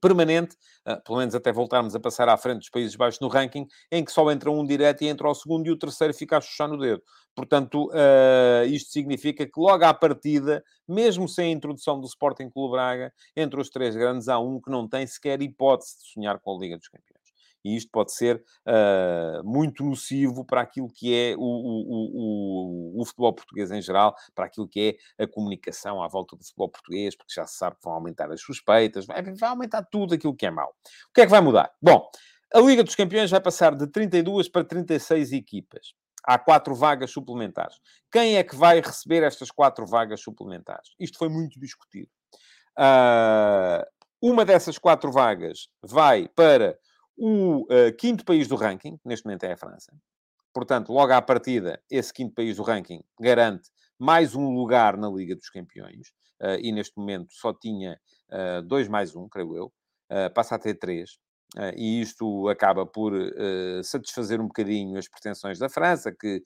permanente, uh, pelo menos até voltarmos a passar à frente dos Países Baixos no ranking, em que só entra um direto e entra o segundo e o terceiro fica a chuchar no dedo. Portanto, uh, isto significa que logo à partida, mesmo sem a introdução do Sporting Clube Braga, entre os três grandes há um que não tem sequer hipótese de sonhar com a Liga dos Campeões e isto pode ser uh, muito nocivo para aquilo que é o, o, o, o, futebol português em geral, para aquilo que é a comunicação à volta do futebol português, porque já se sabe que vão aumentar as suspeitas, vai, vai aumentar tudo aquilo que é mau. O que é que vai mudar? Bom, a Liga dos Campeões vai passar de 32 para 36 equipas. Há quatro vagas suplementares. Quem é que vai receber estas quatro vagas suplementares? Isto foi muito discutido. Uh, uma dessas quatro vagas vai para o uh, quinto país do ranking, neste momento é a França. Portanto, logo à partida, esse quinto país do ranking garante mais um lugar na Liga dos Campeões. Uh, e neste momento só tinha uh, dois mais um, creio eu. passa a ter três. e isto acaba por satisfazer um bocadinho as pretensões da França, que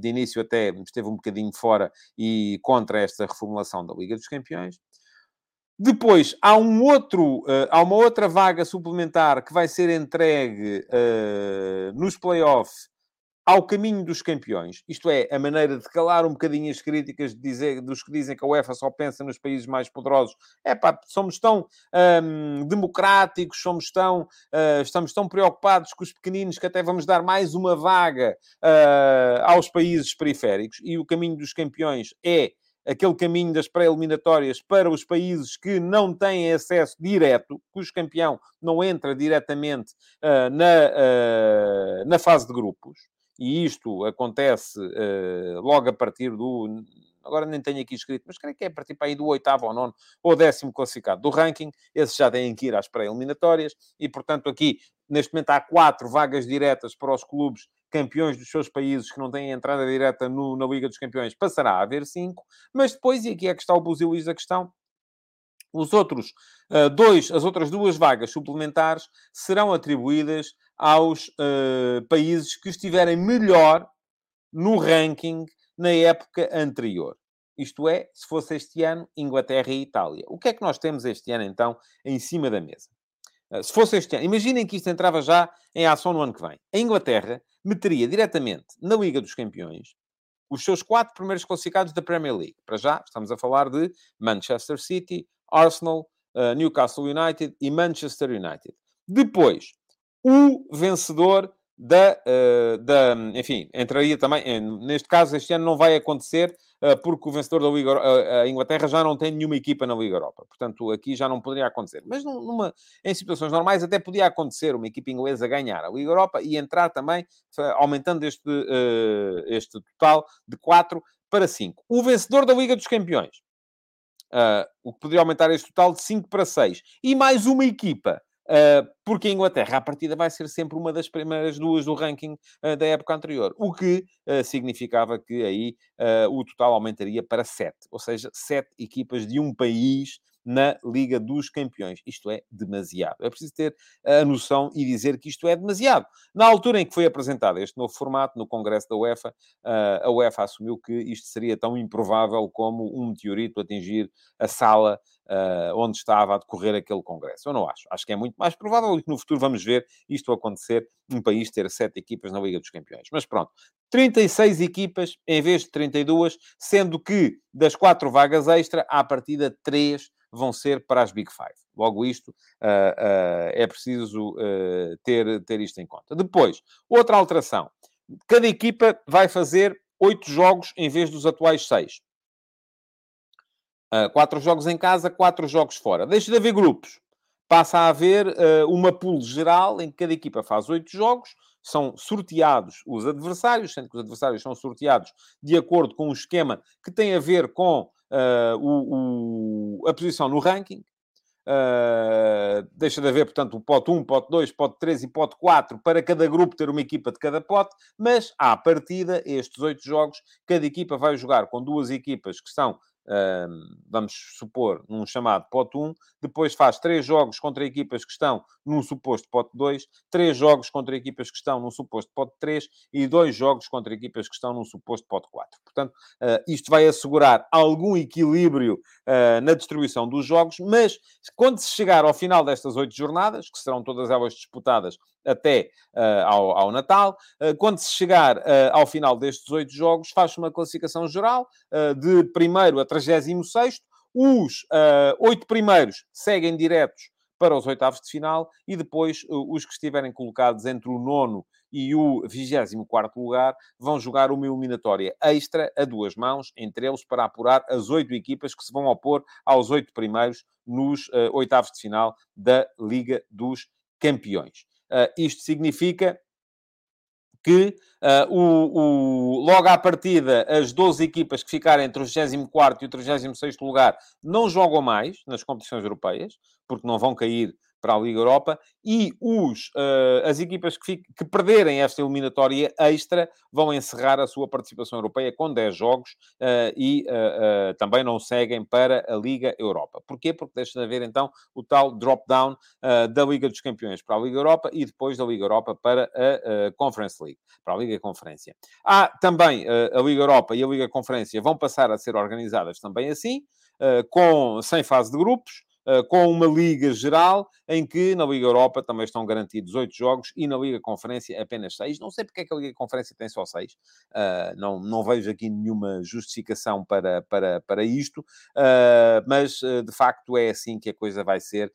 de início até esteve um bocadinho fora e contra esta reformulação da Liga dos Campeões. Depois, há, um outro, uh, há uma outra vaga suplementar que vai ser entregue uh, nos playoffs ao caminho dos campeões. Isto é, a maneira de calar um bocadinho as críticas de dizer, dos que dizem que a UEFA só pensa nos países mais poderosos. É pá, somos tão um, democráticos, somos tão, uh, estamos tão preocupados com os pequeninos que até vamos dar mais uma vaga uh, aos países periféricos. E o caminho dos campeões é aquele caminho das pré-eliminatórias para os países que não têm acesso direto, cujo campeão não entra diretamente uh, na, uh, na fase de grupos e isto acontece uh, logo a partir do. Agora nem tenho aqui escrito, mas creio que é a partir para aí do oitavo ou nono ou décimo classificado do ranking. Esses já têm que ir às pré-eliminatórias e, portanto, aqui, neste momento, há quatro vagas diretas para os clubes campeões dos seus países que não têm entrada direta no, na Liga dos Campeões. Passará a haver cinco, mas depois, e aqui é que está o buzilis da questão, os outros uh, dois, as outras duas vagas suplementares serão atribuídas aos uh, países que estiverem melhor no ranking na época anterior. Isto é, se fosse este ano, Inglaterra e Itália. O que é que nós temos este ano, então, em cima da mesa? Uh, se fosse este ano, imaginem que isto entrava já em ação no ano que vem. A Inglaterra meteria diretamente na Liga dos Campeões os seus quatro primeiros classificados da Premier League. Para já, estamos a falar de Manchester City, Arsenal, uh, Newcastle United e Manchester United. Depois, o vencedor da, uh, da, enfim, entraria também, neste caso este ano não vai acontecer, uh, porque o vencedor da Liga, uh, a Inglaterra já não tem nenhuma equipa na Liga Europa, portanto aqui já não poderia acontecer, mas numa, em situações normais até podia acontecer uma equipa inglesa ganhar a Liga Europa e entrar também, aumentando este, este total de 4 para 5. O vencedor da Liga dos Campeões, o que poderia aumentar este total de 5 para 6, e mais uma equipa porque a Inglaterra, à partida, vai ser sempre uma das primeiras duas do ranking uh, da época anterior, o que uh, significava que aí o total aumentaria para sete, ou seja, sete equipas de um país na Liga dos Campeões. Isto é demasiado. É preciso ter a noção e dizer que isto é demasiado. Na altura em que foi apresentado este novo formato, no Congresso da UEFA, a UEFA assumiu que isto seria tão improvável como um meteorito atingir a sala uh, onde estava a decorrer aquele congresso. Eu não acho. Acho que é muito mais provável que no futuro vamos ver isto acontecer, um país ter sete equipas na Liga dos Campeões. Mas pronto, 36 equipas em vez de 32, sendo que das quatro vagas extra, à partida, três vão ser para as Big Five. Logo, isto uh, uh, é preciso ter, ter isto em conta. Depois, outra alteração. Cada equipa vai fazer oito jogos em vez dos atuais seis. Uh, quatro jogos em casa, quatro jogos fora. Deixa de haver grupos. Passa a haver uh, uma pool geral em que cada equipa faz oito jogos, são sorteados os adversários, sendo que os adversários são sorteados de acordo com um esquema que tem a ver com uh, o, o, a posição no ranking. Uh, deixa de haver, portanto, o pote 1, pote 2, pote 3 e pote 4 para cada grupo ter uma equipa de cada pote, mas à partida, estes oito jogos, cada equipa vai jogar com duas equipas que são vamos supor, num chamado pote 1, depois faz três jogos contra equipas que estão num suposto pote 2, três jogos contra equipas que estão num suposto pote 3 e dois jogos contra equipas que estão num suposto pote 4. Portanto, uh, isto vai assegurar algum equilíbrio uh, na distribuição dos jogos, mas quando se chegar ao final destas oito jornadas, que serão todas elas disputadas até uh, ao, ao, Natal. Uh, quando se chegar uh, ao final destes oito jogos, faz uma classificação geral de primeiro a 36. Os oito primeiros seguem diretos para os oitavos de final e depois os que estiverem colocados entre o nono e o 24 lugar vão jogar uma eliminatória extra a duas mãos, entre eles para apurar as oito equipas que se vão opor aos oito primeiros nos oitavos de final da Liga dos Campeões. Uh, isto significa que uh, o, o, logo à partida as 12 equipas que ficarem entre o 24 e o 36 lugar não jogam mais nas competições europeias, porque não vão cair para a Liga Europa e os, uh, as equipas que, fique, que, perderem esta eliminatória extra vão encerrar a sua participação europeia com 10 jogos uh, e uh, também não seguem para a Liga Europa. Porquê? Porque deixa de haver então o tal drop-down da Liga dos Campeões para a Liga Europa e depois da Liga Europa para a Conference League, para a Liga Conferência. Há também a Liga Europa e a Liga Conferência vão passar a ser organizadas também assim. com, sem fase de grupos, com uma Liga Geral, em que na Liga Europa também estão garantidos oito jogos e na Liga Conferência apenas seis. Não sei porque é que a Liga Conferência tem só seis. Uh, não, não vejo aqui nenhuma justificação para, para, para isto, uh, mas de facto é assim que a coisa vai ser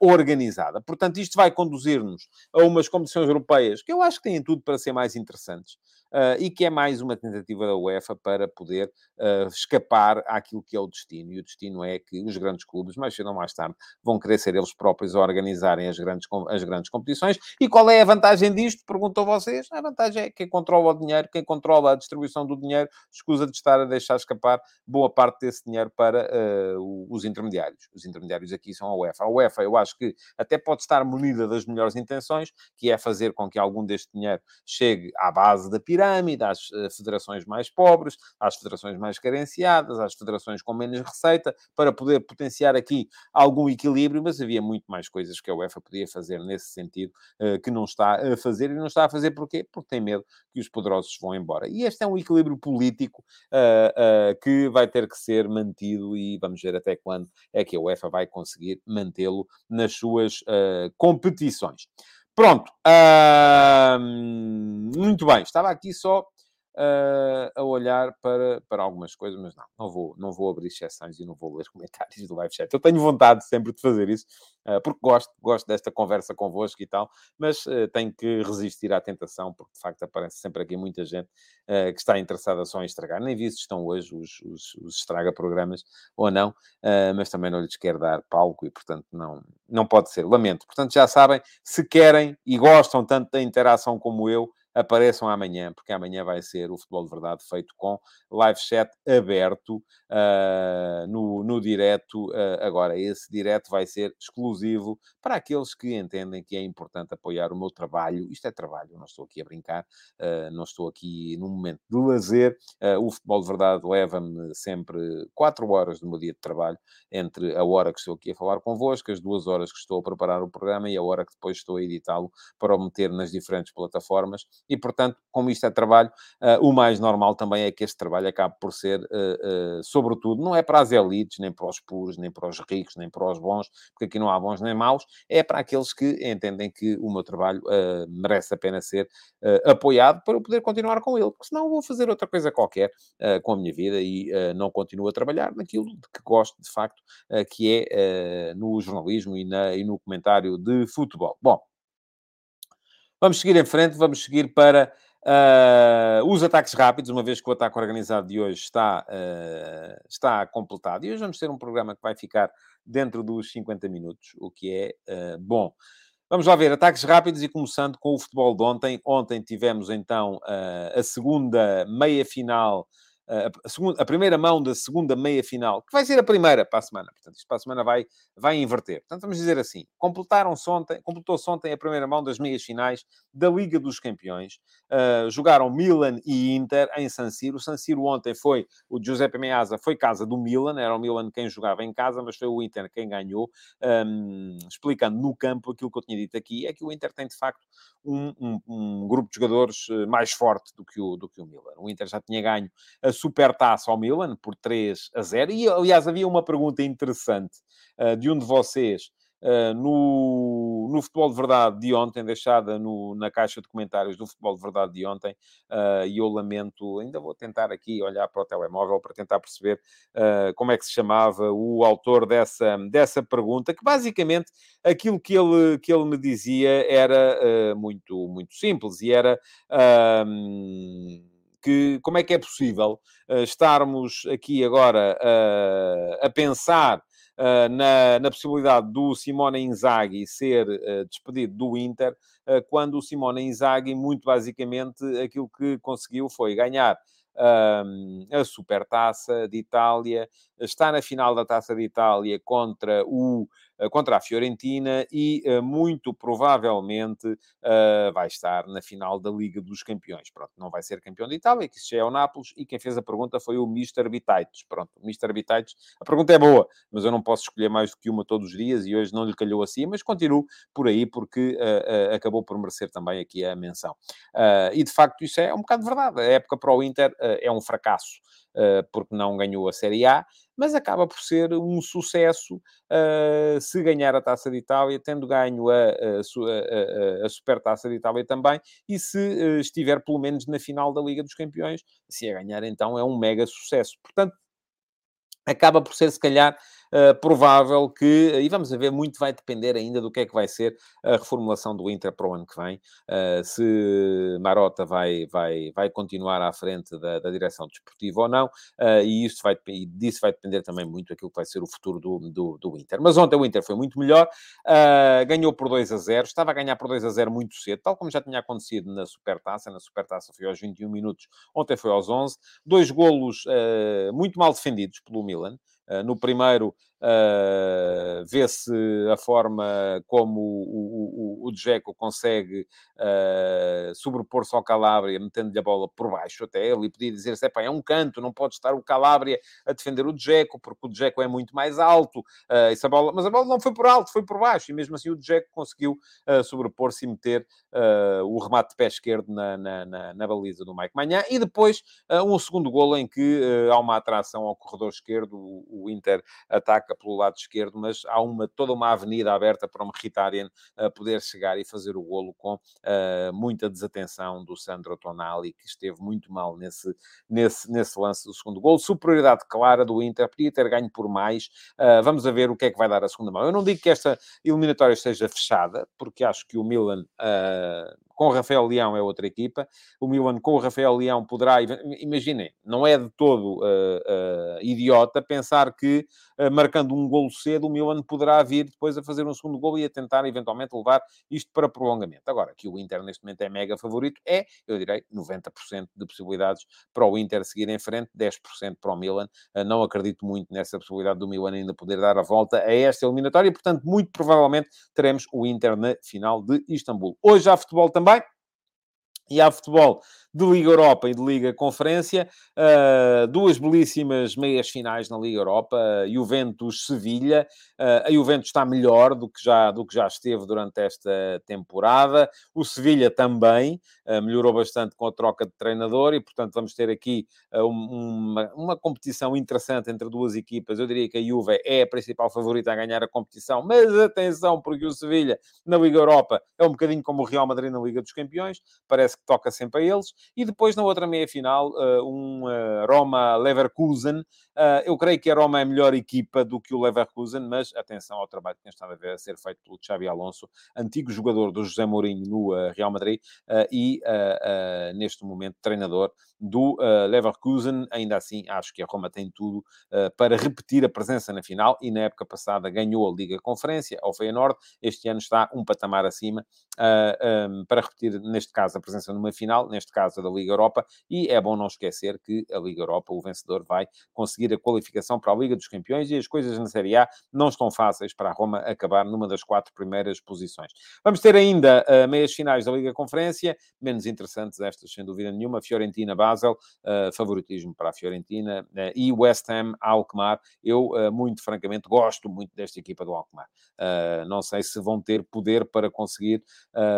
organizada. Portanto, isto vai conduzir-nos a umas competições europeias que eu acho que têm tudo para ser mais interessantes. Uh, e que é mais uma tentativa da UEFA para poder uh, escapar àquilo que é o destino. E o destino é que os grandes clubes, mais cedo ou mais tarde, vão querer ser eles próprios a organizarem as grandes, as grandes competições. E qual é a vantagem disto? Perguntou vocês. A vantagem é quem controla o dinheiro, quem controla a distribuição do dinheiro, escusa de estar a deixar escapar boa parte desse dinheiro para uh, os intermediários. Os intermediários aqui são a UEFA. A UEFA, eu acho que até pode estar munida das melhores intenções, que é fazer com que algum deste dinheiro chegue à base da pirâmide pirâmide, às eh, federações mais pobres, às federações mais carenciadas, às federações com menos receita, para poder potenciar aqui algum equilíbrio, mas havia muito mais coisas que a UEFA podia fazer nesse sentido, eh, que não está a fazer, e não está a fazer porquê? Porque tem medo que os poderosos vão embora. E este é um equilíbrio político uh, que vai ter que ser mantido e vamos ver até quando é que a UEFA vai conseguir mantê-lo nas suas competições. Pronto. Uh, muito bem. Estava aqui só uh, a olhar para, para algumas coisas, mas não, não vou, não vou abrir exceções e não vou ler comentários do live chat. Eu tenho vontade sempre de fazer isso, uh, porque gosto, gosto desta conversa convosco e tal, mas uh, tenho que resistir à tentação, porque de facto aparece sempre aqui muita gente que está interessada só em estragar. Nem vi se estão hoje os, os, os estraga-programas ou não, mas também não lhes quero dar palco e, portanto, não, não pode ser. Lamento. Portanto, já sabem, se querem e gostam tanto da interação como eu, apareçam amanhã, porque amanhã vai ser o Futebol de Verdade feito com live chat aberto uh, no, no direto. Uh, agora, esse direto vai ser exclusivo para aqueles que entendem que é importante apoiar o meu trabalho. Isto é trabalho, não estou aqui a brincar, uh, não estou aqui num momento de lazer. o Futebol de Verdade leva-me sempre quatro horas do meu dia de trabalho, entre a hora que estou aqui a falar convosco, as duas horas que estou a preparar o programa e a hora que depois estou a editá-lo para o meter nas diferentes plataformas e, portanto, como isto é trabalho, uh, o mais normal também é que este trabalho acabe por ser, uh, uh, sobretudo, não é para as elites, nem para os puros, nem para os ricos, nem para os bons, porque aqui não há bons nem maus, é para aqueles que entendem que o meu trabalho merece a pena ser apoiado para eu poder continuar com ele, porque senão vou fazer outra coisa qualquer com a minha vida e não continuo a trabalhar naquilo de que gosto, de facto, que é no jornalismo e, na, e no comentário de futebol. Bom, Vamos seguir em frente, vamos seguir para uh, os ataques rápidos, uma vez que o ataque organizado de hoje está, uh, está completado. E hoje vamos ter um programa que vai ficar dentro dos 50 minutos, o que é uh, bom. Vamos lá ver, ataques rápidos e começando com o futebol de ontem. Ontem tivemos então a segunda meia-final a, segunda, a primeira mão da segunda meia-final, que vai ser a primeira para a semana. Portanto, isto para a semana vai, vai inverter. Portanto, vamos dizer assim, completaram-se ontem, completou-se ontem a primeira mão das meias-finais da Liga dos Campeões. Uh, jogaram Milan e Inter em San Siro. O San Siro ontem foi, o Giuseppe Meazza foi casa do Milan, era o Milan quem jogava em casa, mas foi o Inter quem ganhou. Um, explicando no campo aquilo que eu tinha dito aqui, é que o Inter tem, de facto, um, um, um grupo de jogadores eh, mais forte do que, o, do que o Milan. O Inter já tinha ganho a supertaça ao Milan por 3 a 0. E, aliás, havia uma pergunta interessante uh, de um de vocês uh, no, no Futebol de Verdade de ontem, deixada no, na caixa de comentários do Futebol de Verdade de ontem, uh, e eu lamento, ainda vou tentar aqui olhar para o telemóvel para tentar perceber como é que se chamava o autor dessa, dessa pergunta, que basicamente aquilo que ele, que ele me dizia era muito, muito simples, e era que como é que é possível uh, estarmos aqui agora uh, a pensar uh, na, na, possibilidade do Simone Inzaghi ser uh, despedido do Inter, uh, quando o Simone Inzaghi, muito basicamente, aquilo que conseguiu foi ganhar a Supertaça de Itália, está na final da Taça de Itália contra o contra a Fiorentina e eh, muito provavelmente eh, vai estar na final da Liga dos Campeões. Pronto, não vai ser campeão de Itália, que isso já é o Nápoles, e quem fez a pergunta foi o Mr. Bitaites. Pronto, o Mr. Bitaites, a pergunta é boa, mas eu não posso escolher mais do que uma todos os dias e hoje não lhe calhou assim, mas continuo por aí porque uh, uh, acabou por merecer também aqui a menção. Uh, e de facto isso é um bocado verdade. A época para o Inter é um fracasso porque não ganhou a Série A, mas acaba por ser um sucesso uh, se ganhar a Taça de Itália, tendo ganho a, a, a, a de Itália também, e se uh, estiver pelo menos na final da Liga dos Campeões, se a ganhar então é um mega sucesso. Portanto, acaba por ser, se calhar, provável que, e vamos ver, muito vai depender ainda do que é que vai ser a reformulação do Inter para o ano que vem, uh, se Marota vai, vai, vai continuar à frente da, da direção desportiva ou não, e, isso vai, e disso vai depender também muito aquilo que vai ser o futuro do, do, do Inter. Mas ontem o Inter foi muito melhor, ganhou por 2 a 0, estava a ganhar por 2 a 0 muito cedo, tal como já tinha acontecido na Supertaça, na Supertaça foi aos 21 minutos, ontem foi aos 11, dois golos muito mal defendidos pelo Milan, eh, no primeiro, uh, vê-se a forma como o, o, o Dzeko consegue uh, sobrepor-se ao Calabria, metendo-lhe a bola por baixo até. Ele podia dizer-se, é um canto, não pode estar o Calabria a defender o Dzeko, porque o Dzeko é muito mais alto. Uh, essa bola... Mas a bola não foi por alto, foi por baixo. E mesmo assim o Dzeko conseguiu sobrepor-se e meter o remate de pé esquerdo na, na, na, na baliza do Mike Manhã. E depois um segundo golo em que há uma atração ao corredor esquerdo, o, o Inter ataca pelo lado esquerdo, mas há uma, toda uma avenida aberta para o Mkhitaryan uh, poder chegar e fazer o golo com uh, muita desatenção do Sandro Tonali, que esteve muito mal nesse, nesse, nesse lance do segundo golo. Superioridade clara do Inter, podia ter ganho por mais. Uh, vamos a ver o que é que vai dar a segunda mão. Eu não digo que esta eliminatória esteja fechada, porque acho que o Milan com o Rafael Leão é outra equipa. O Milan com o Rafael Leão poderá, imaginem, não é de todo uh, uh, idiota pensar que uh, marcando um golo cedo o Milan poderá vir depois a fazer um segundo golo e a tentar eventualmente levar isto para prolongamento. Agora, que o Inter neste momento é mega favorito, é, eu direi, 90% de possibilidades para o Inter seguir em frente, 10% para o Milan. não acredito muito nessa possibilidade do Milan ainda poder dar a volta a esta eliminatória portanto, muito provavelmente teremos o Inter na final de Istambul. Hoje há futebol também e há futebol de Liga Europa e de Liga Conferência, uh, duas belíssimas meias finais na Liga Europa, Juventus-Sevilha, uh, a Juventus está melhor do que, já, do que já esteve durante esta temporada, o Sevilha também uh, melhorou bastante com a troca de treinador e, portanto, vamos ter aqui uma, uma competição interessante entre duas equipas. Eu diria que a Juve é a principal favorita a ganhar a competição, mas atenção, porque o Sevilha na Liga Europa é um bocadinho como o Real Madrid na Liga dos Campeões, parece que toca sempre a eles. E depois, na outra meia-final, uh, um uh, Roma-Leverkusen. Uh, eu creio que a Roma é a melhor equipa do que o Leverkusen, mas atenção ao trabalho que tem estado a, ver, a ser feito pelo Xavi Alonso, antigo jogador do José Mourinho no Real Madrid e, neste momento, treinador do Leverkusen. Ainda assim, acho que a Roma tem tudo para repetir a presença na final e, na época passada, ganhou a Liga Conferência ao Feyenoord. Este ano está um patamar acima para repetir, neste caso, a presença numa final, neste caso, da Liga Europa, e é bom não esquecer que a Liga Europa, o vencedor, vai conseguir a qualificação para a Liga dos Campeões e as coisas na Série A não estão fáceis para a Roma acabar numa das quatro primeiras posições. Vamos ter ainda uh, meias finais da Liga Conferência, menos interessantes estas, sem dúvida nenhuma, Fiorentina-Basel, uh, favoritismo para a Fiorentina, uh, e West Ham-Alkmaar. Eu, muito francamente, gosto muito desta equipa do Alkmaar. não sei se vão ter poder para conseguir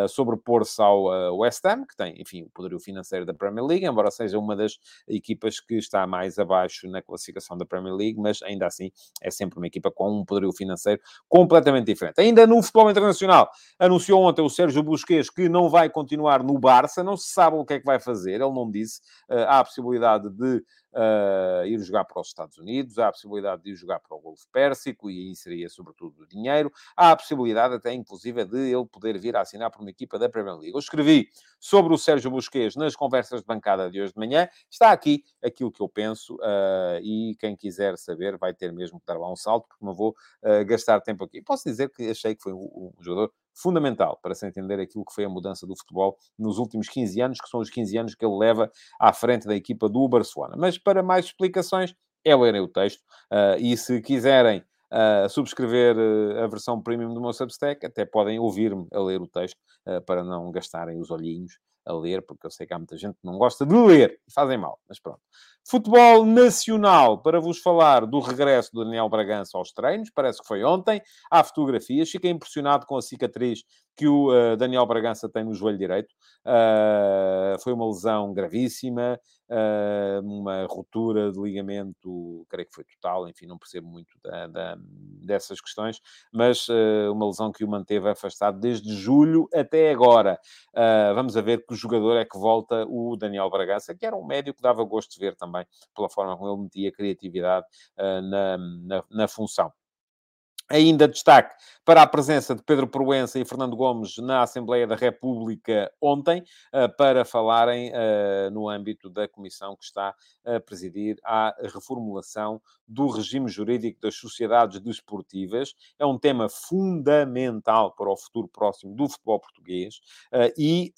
sobrepor-se ao West Ham, que tem, enfim, o poderio financeiro financeiro da Premier League, embora seja uma das equipas que está mais abaixo na classificação da Premier League, mas ainda assim é sempre uma equipa com um poderio financeiro completamente diferente. Ainda no futebol internacional, anunciou ontem o Sérgio Busquets que não vai continuar no Barça, não se sabe o que é que vai fazer, ele não disse. Uh, há a possibilidade de uh, ir jogar para os Estados Unidos, há a possibilidade de ir jogar para o Golfo Pérsico, e aí seria sobretudo dinheiro, há a possibilidade até, inclusive, de ele poder vir a assinar por uma equipa da Premier League. Eu escrevi sobre o Sérgio Busquets nas conversas de bancada de hoje de manhã, está aqui aquilo que eu penso, uh, e quem quiser saber vai ter mesmo que dar lá um salto, porque não vou uh, gastar tempo aqui. Posso dizer que achei que foi um, um jogador fundamental para se entender aquilo que foi a mudança do futebol nos últimos 15 anos, que são os 15 anos que ele leva à frente da equipa do Barcelona. Mas para mais explicações, é lerem o texto. Uh, e se quiserem uh, subscrever uh, a versão premium do meu Substack, até podem ouvir-me a ler o texto para não gastarem os olhinhos a ler, porque eu sei que há muita gente que não gosta de ler e fazem mal, mas pronto. Futebol nacional, para vos falar do regresso do Daniel Bragança aos treinos, parece que foi ontem. Há fotografias, fiquei impressionado com a cicatriz que o uh, Daniel Bragança tem no joelho direito. Uh, foi uma lesão gravíssima, uh, uma ruptura de ligamento, creio que foi total, enfim, não percebo muito da, da, dessas questões, mas uma lesão que o manteve afastado desde julho até agora. vamos ver que jogador é que volta o Daniel Bragança, que era um médio que dava gosto de ver também, pela forma como ele metia criatividade na, na, na função. Ainda destaque para a presença de Pedro Proença e Fernando Gomes na Assembleia da República ontem, eh, para falarem eh, no âmbito da comissão que está a presidir a reformulação do regime jurídico das sociedades desportivas. É um tema fundamental para o futuro próximo do futebol português eh, e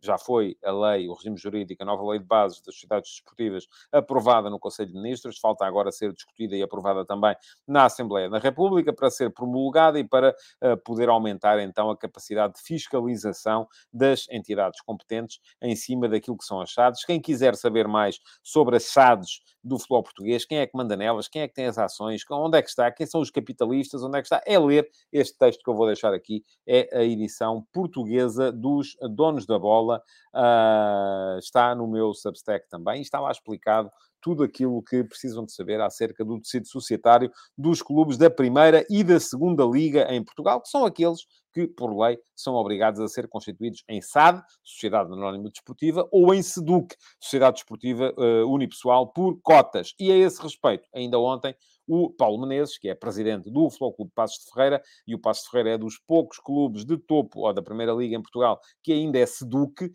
já foi a lei, o regime jurídico, a nova lei de bases das sociedades desportivas aprovada no Conselho de Ministros, falta agora ser discutida e aprovada também na Assembleia da República. República para ser promulgada e para uh, poder aumentar então a capacidade de fiscalização das entidades competentes em cima daquilo que são as SADs. Quem quiser saber mais sobre as SADs do futebol português, quem é que manda nelas, quem é que tem as ações, onde é que está, quem são os capitalistas, onde é que está, é ler este texto que eu vou deixar aqui, é a edição portuguesa dos Donos da Bola, uh, está no meu Substack também, está lá explicado tudo aquilo que precisam de saber acerca do tecido societário dos clubes da primeira e da segunda liga em Portugal, que são aqueles que, por lei, são obrigados a ser constituídos em SAD, Sociedade Anónima Desportiva, ou em SEDUC, Sociedade Desportiva uh, Unipessoal, por cotas. E a esse respeito, ainda ontem, o Paulo Menezes, que é presidente do Futebol Clube Passos de Ferreira, e o Passos de Ferreira é dos poucos clubes de topo ou da Primeira Liga em Portugal que ainda é SEDUC,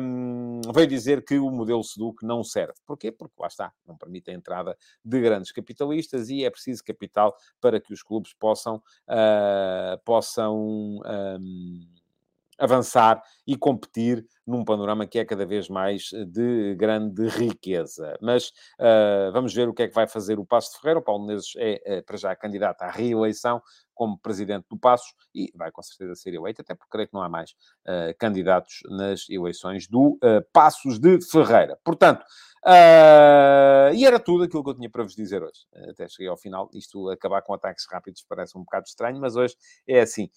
um, veio dizer que o modelo SEDUC não serve. Porquê? Porque lá está, não permite a entrada de grandes capitalistas e é preciso capital para que os clubes possam, uh, possam um, avançar e competir num panorama que é cada vez mais eh, de grande riqueza. Mas uh, vamos ver o que é que vai fazer o Passo de Ferreira. O Paulo Menezes é, é, para já, candidato à reeleição como presidente do Passos e vai com certeza ser eleito, até porque creio que não há mais uh, candidatos nas eleições do uh, Passos de Ferreira. Portanto, uh, e era tudo aquilo que eu tinha para vos dizer hoje. Até cheguei ao final. Isto acabar com ataques rápidos parece um bocado estranho, mas hoje é assim.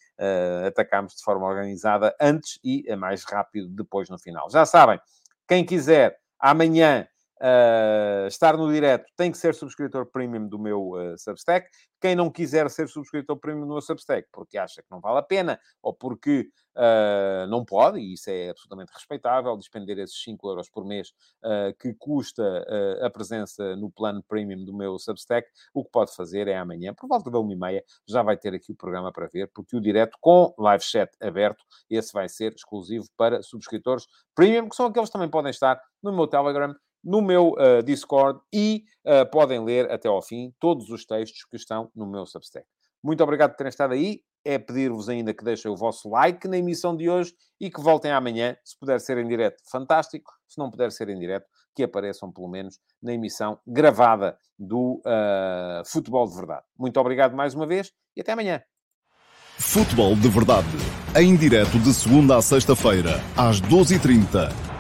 atacamos de forma organizada antes e é mais rápido depois no final. Já sabem, quem quiser amanhã uh, estar no direto, tem que ser subscritor premium do meu uh, Substack. Quem não quiser ser subscritor premium do meu Substack, porque acha que não vale a pena, ou porque uh, não pode, e isso é absolutamente respeitável, despender esses 5 euros por mês que custa a presença no plano premium do meu Substack, o que pode fazer é amanhã, por volta da 1h30, já vai ter aqui o programa para ver, porque o direto com live chat aberto, esse vai ser exclusivo para subscritores premium, que são aqueles que também podem estar no meu Telegram no meu uh, Discord e uh, podem ler até ao fim todos os textos que estão no meu Substack. Muito obrigado por terem estado aí. É pedir-vos ainda que deixem o vosso like na emissão de hoje e que voltem amanhã. Se puder ser em direto, fantástico. Se não puder ser em direto, que apareçam pelo menos na emissão gravada do uh, Futebol de Verdade. Muito obrigado mais uma vez e até amanhã. Futebol de Verdade, em direto de segunda a sexta-feira, às 12h30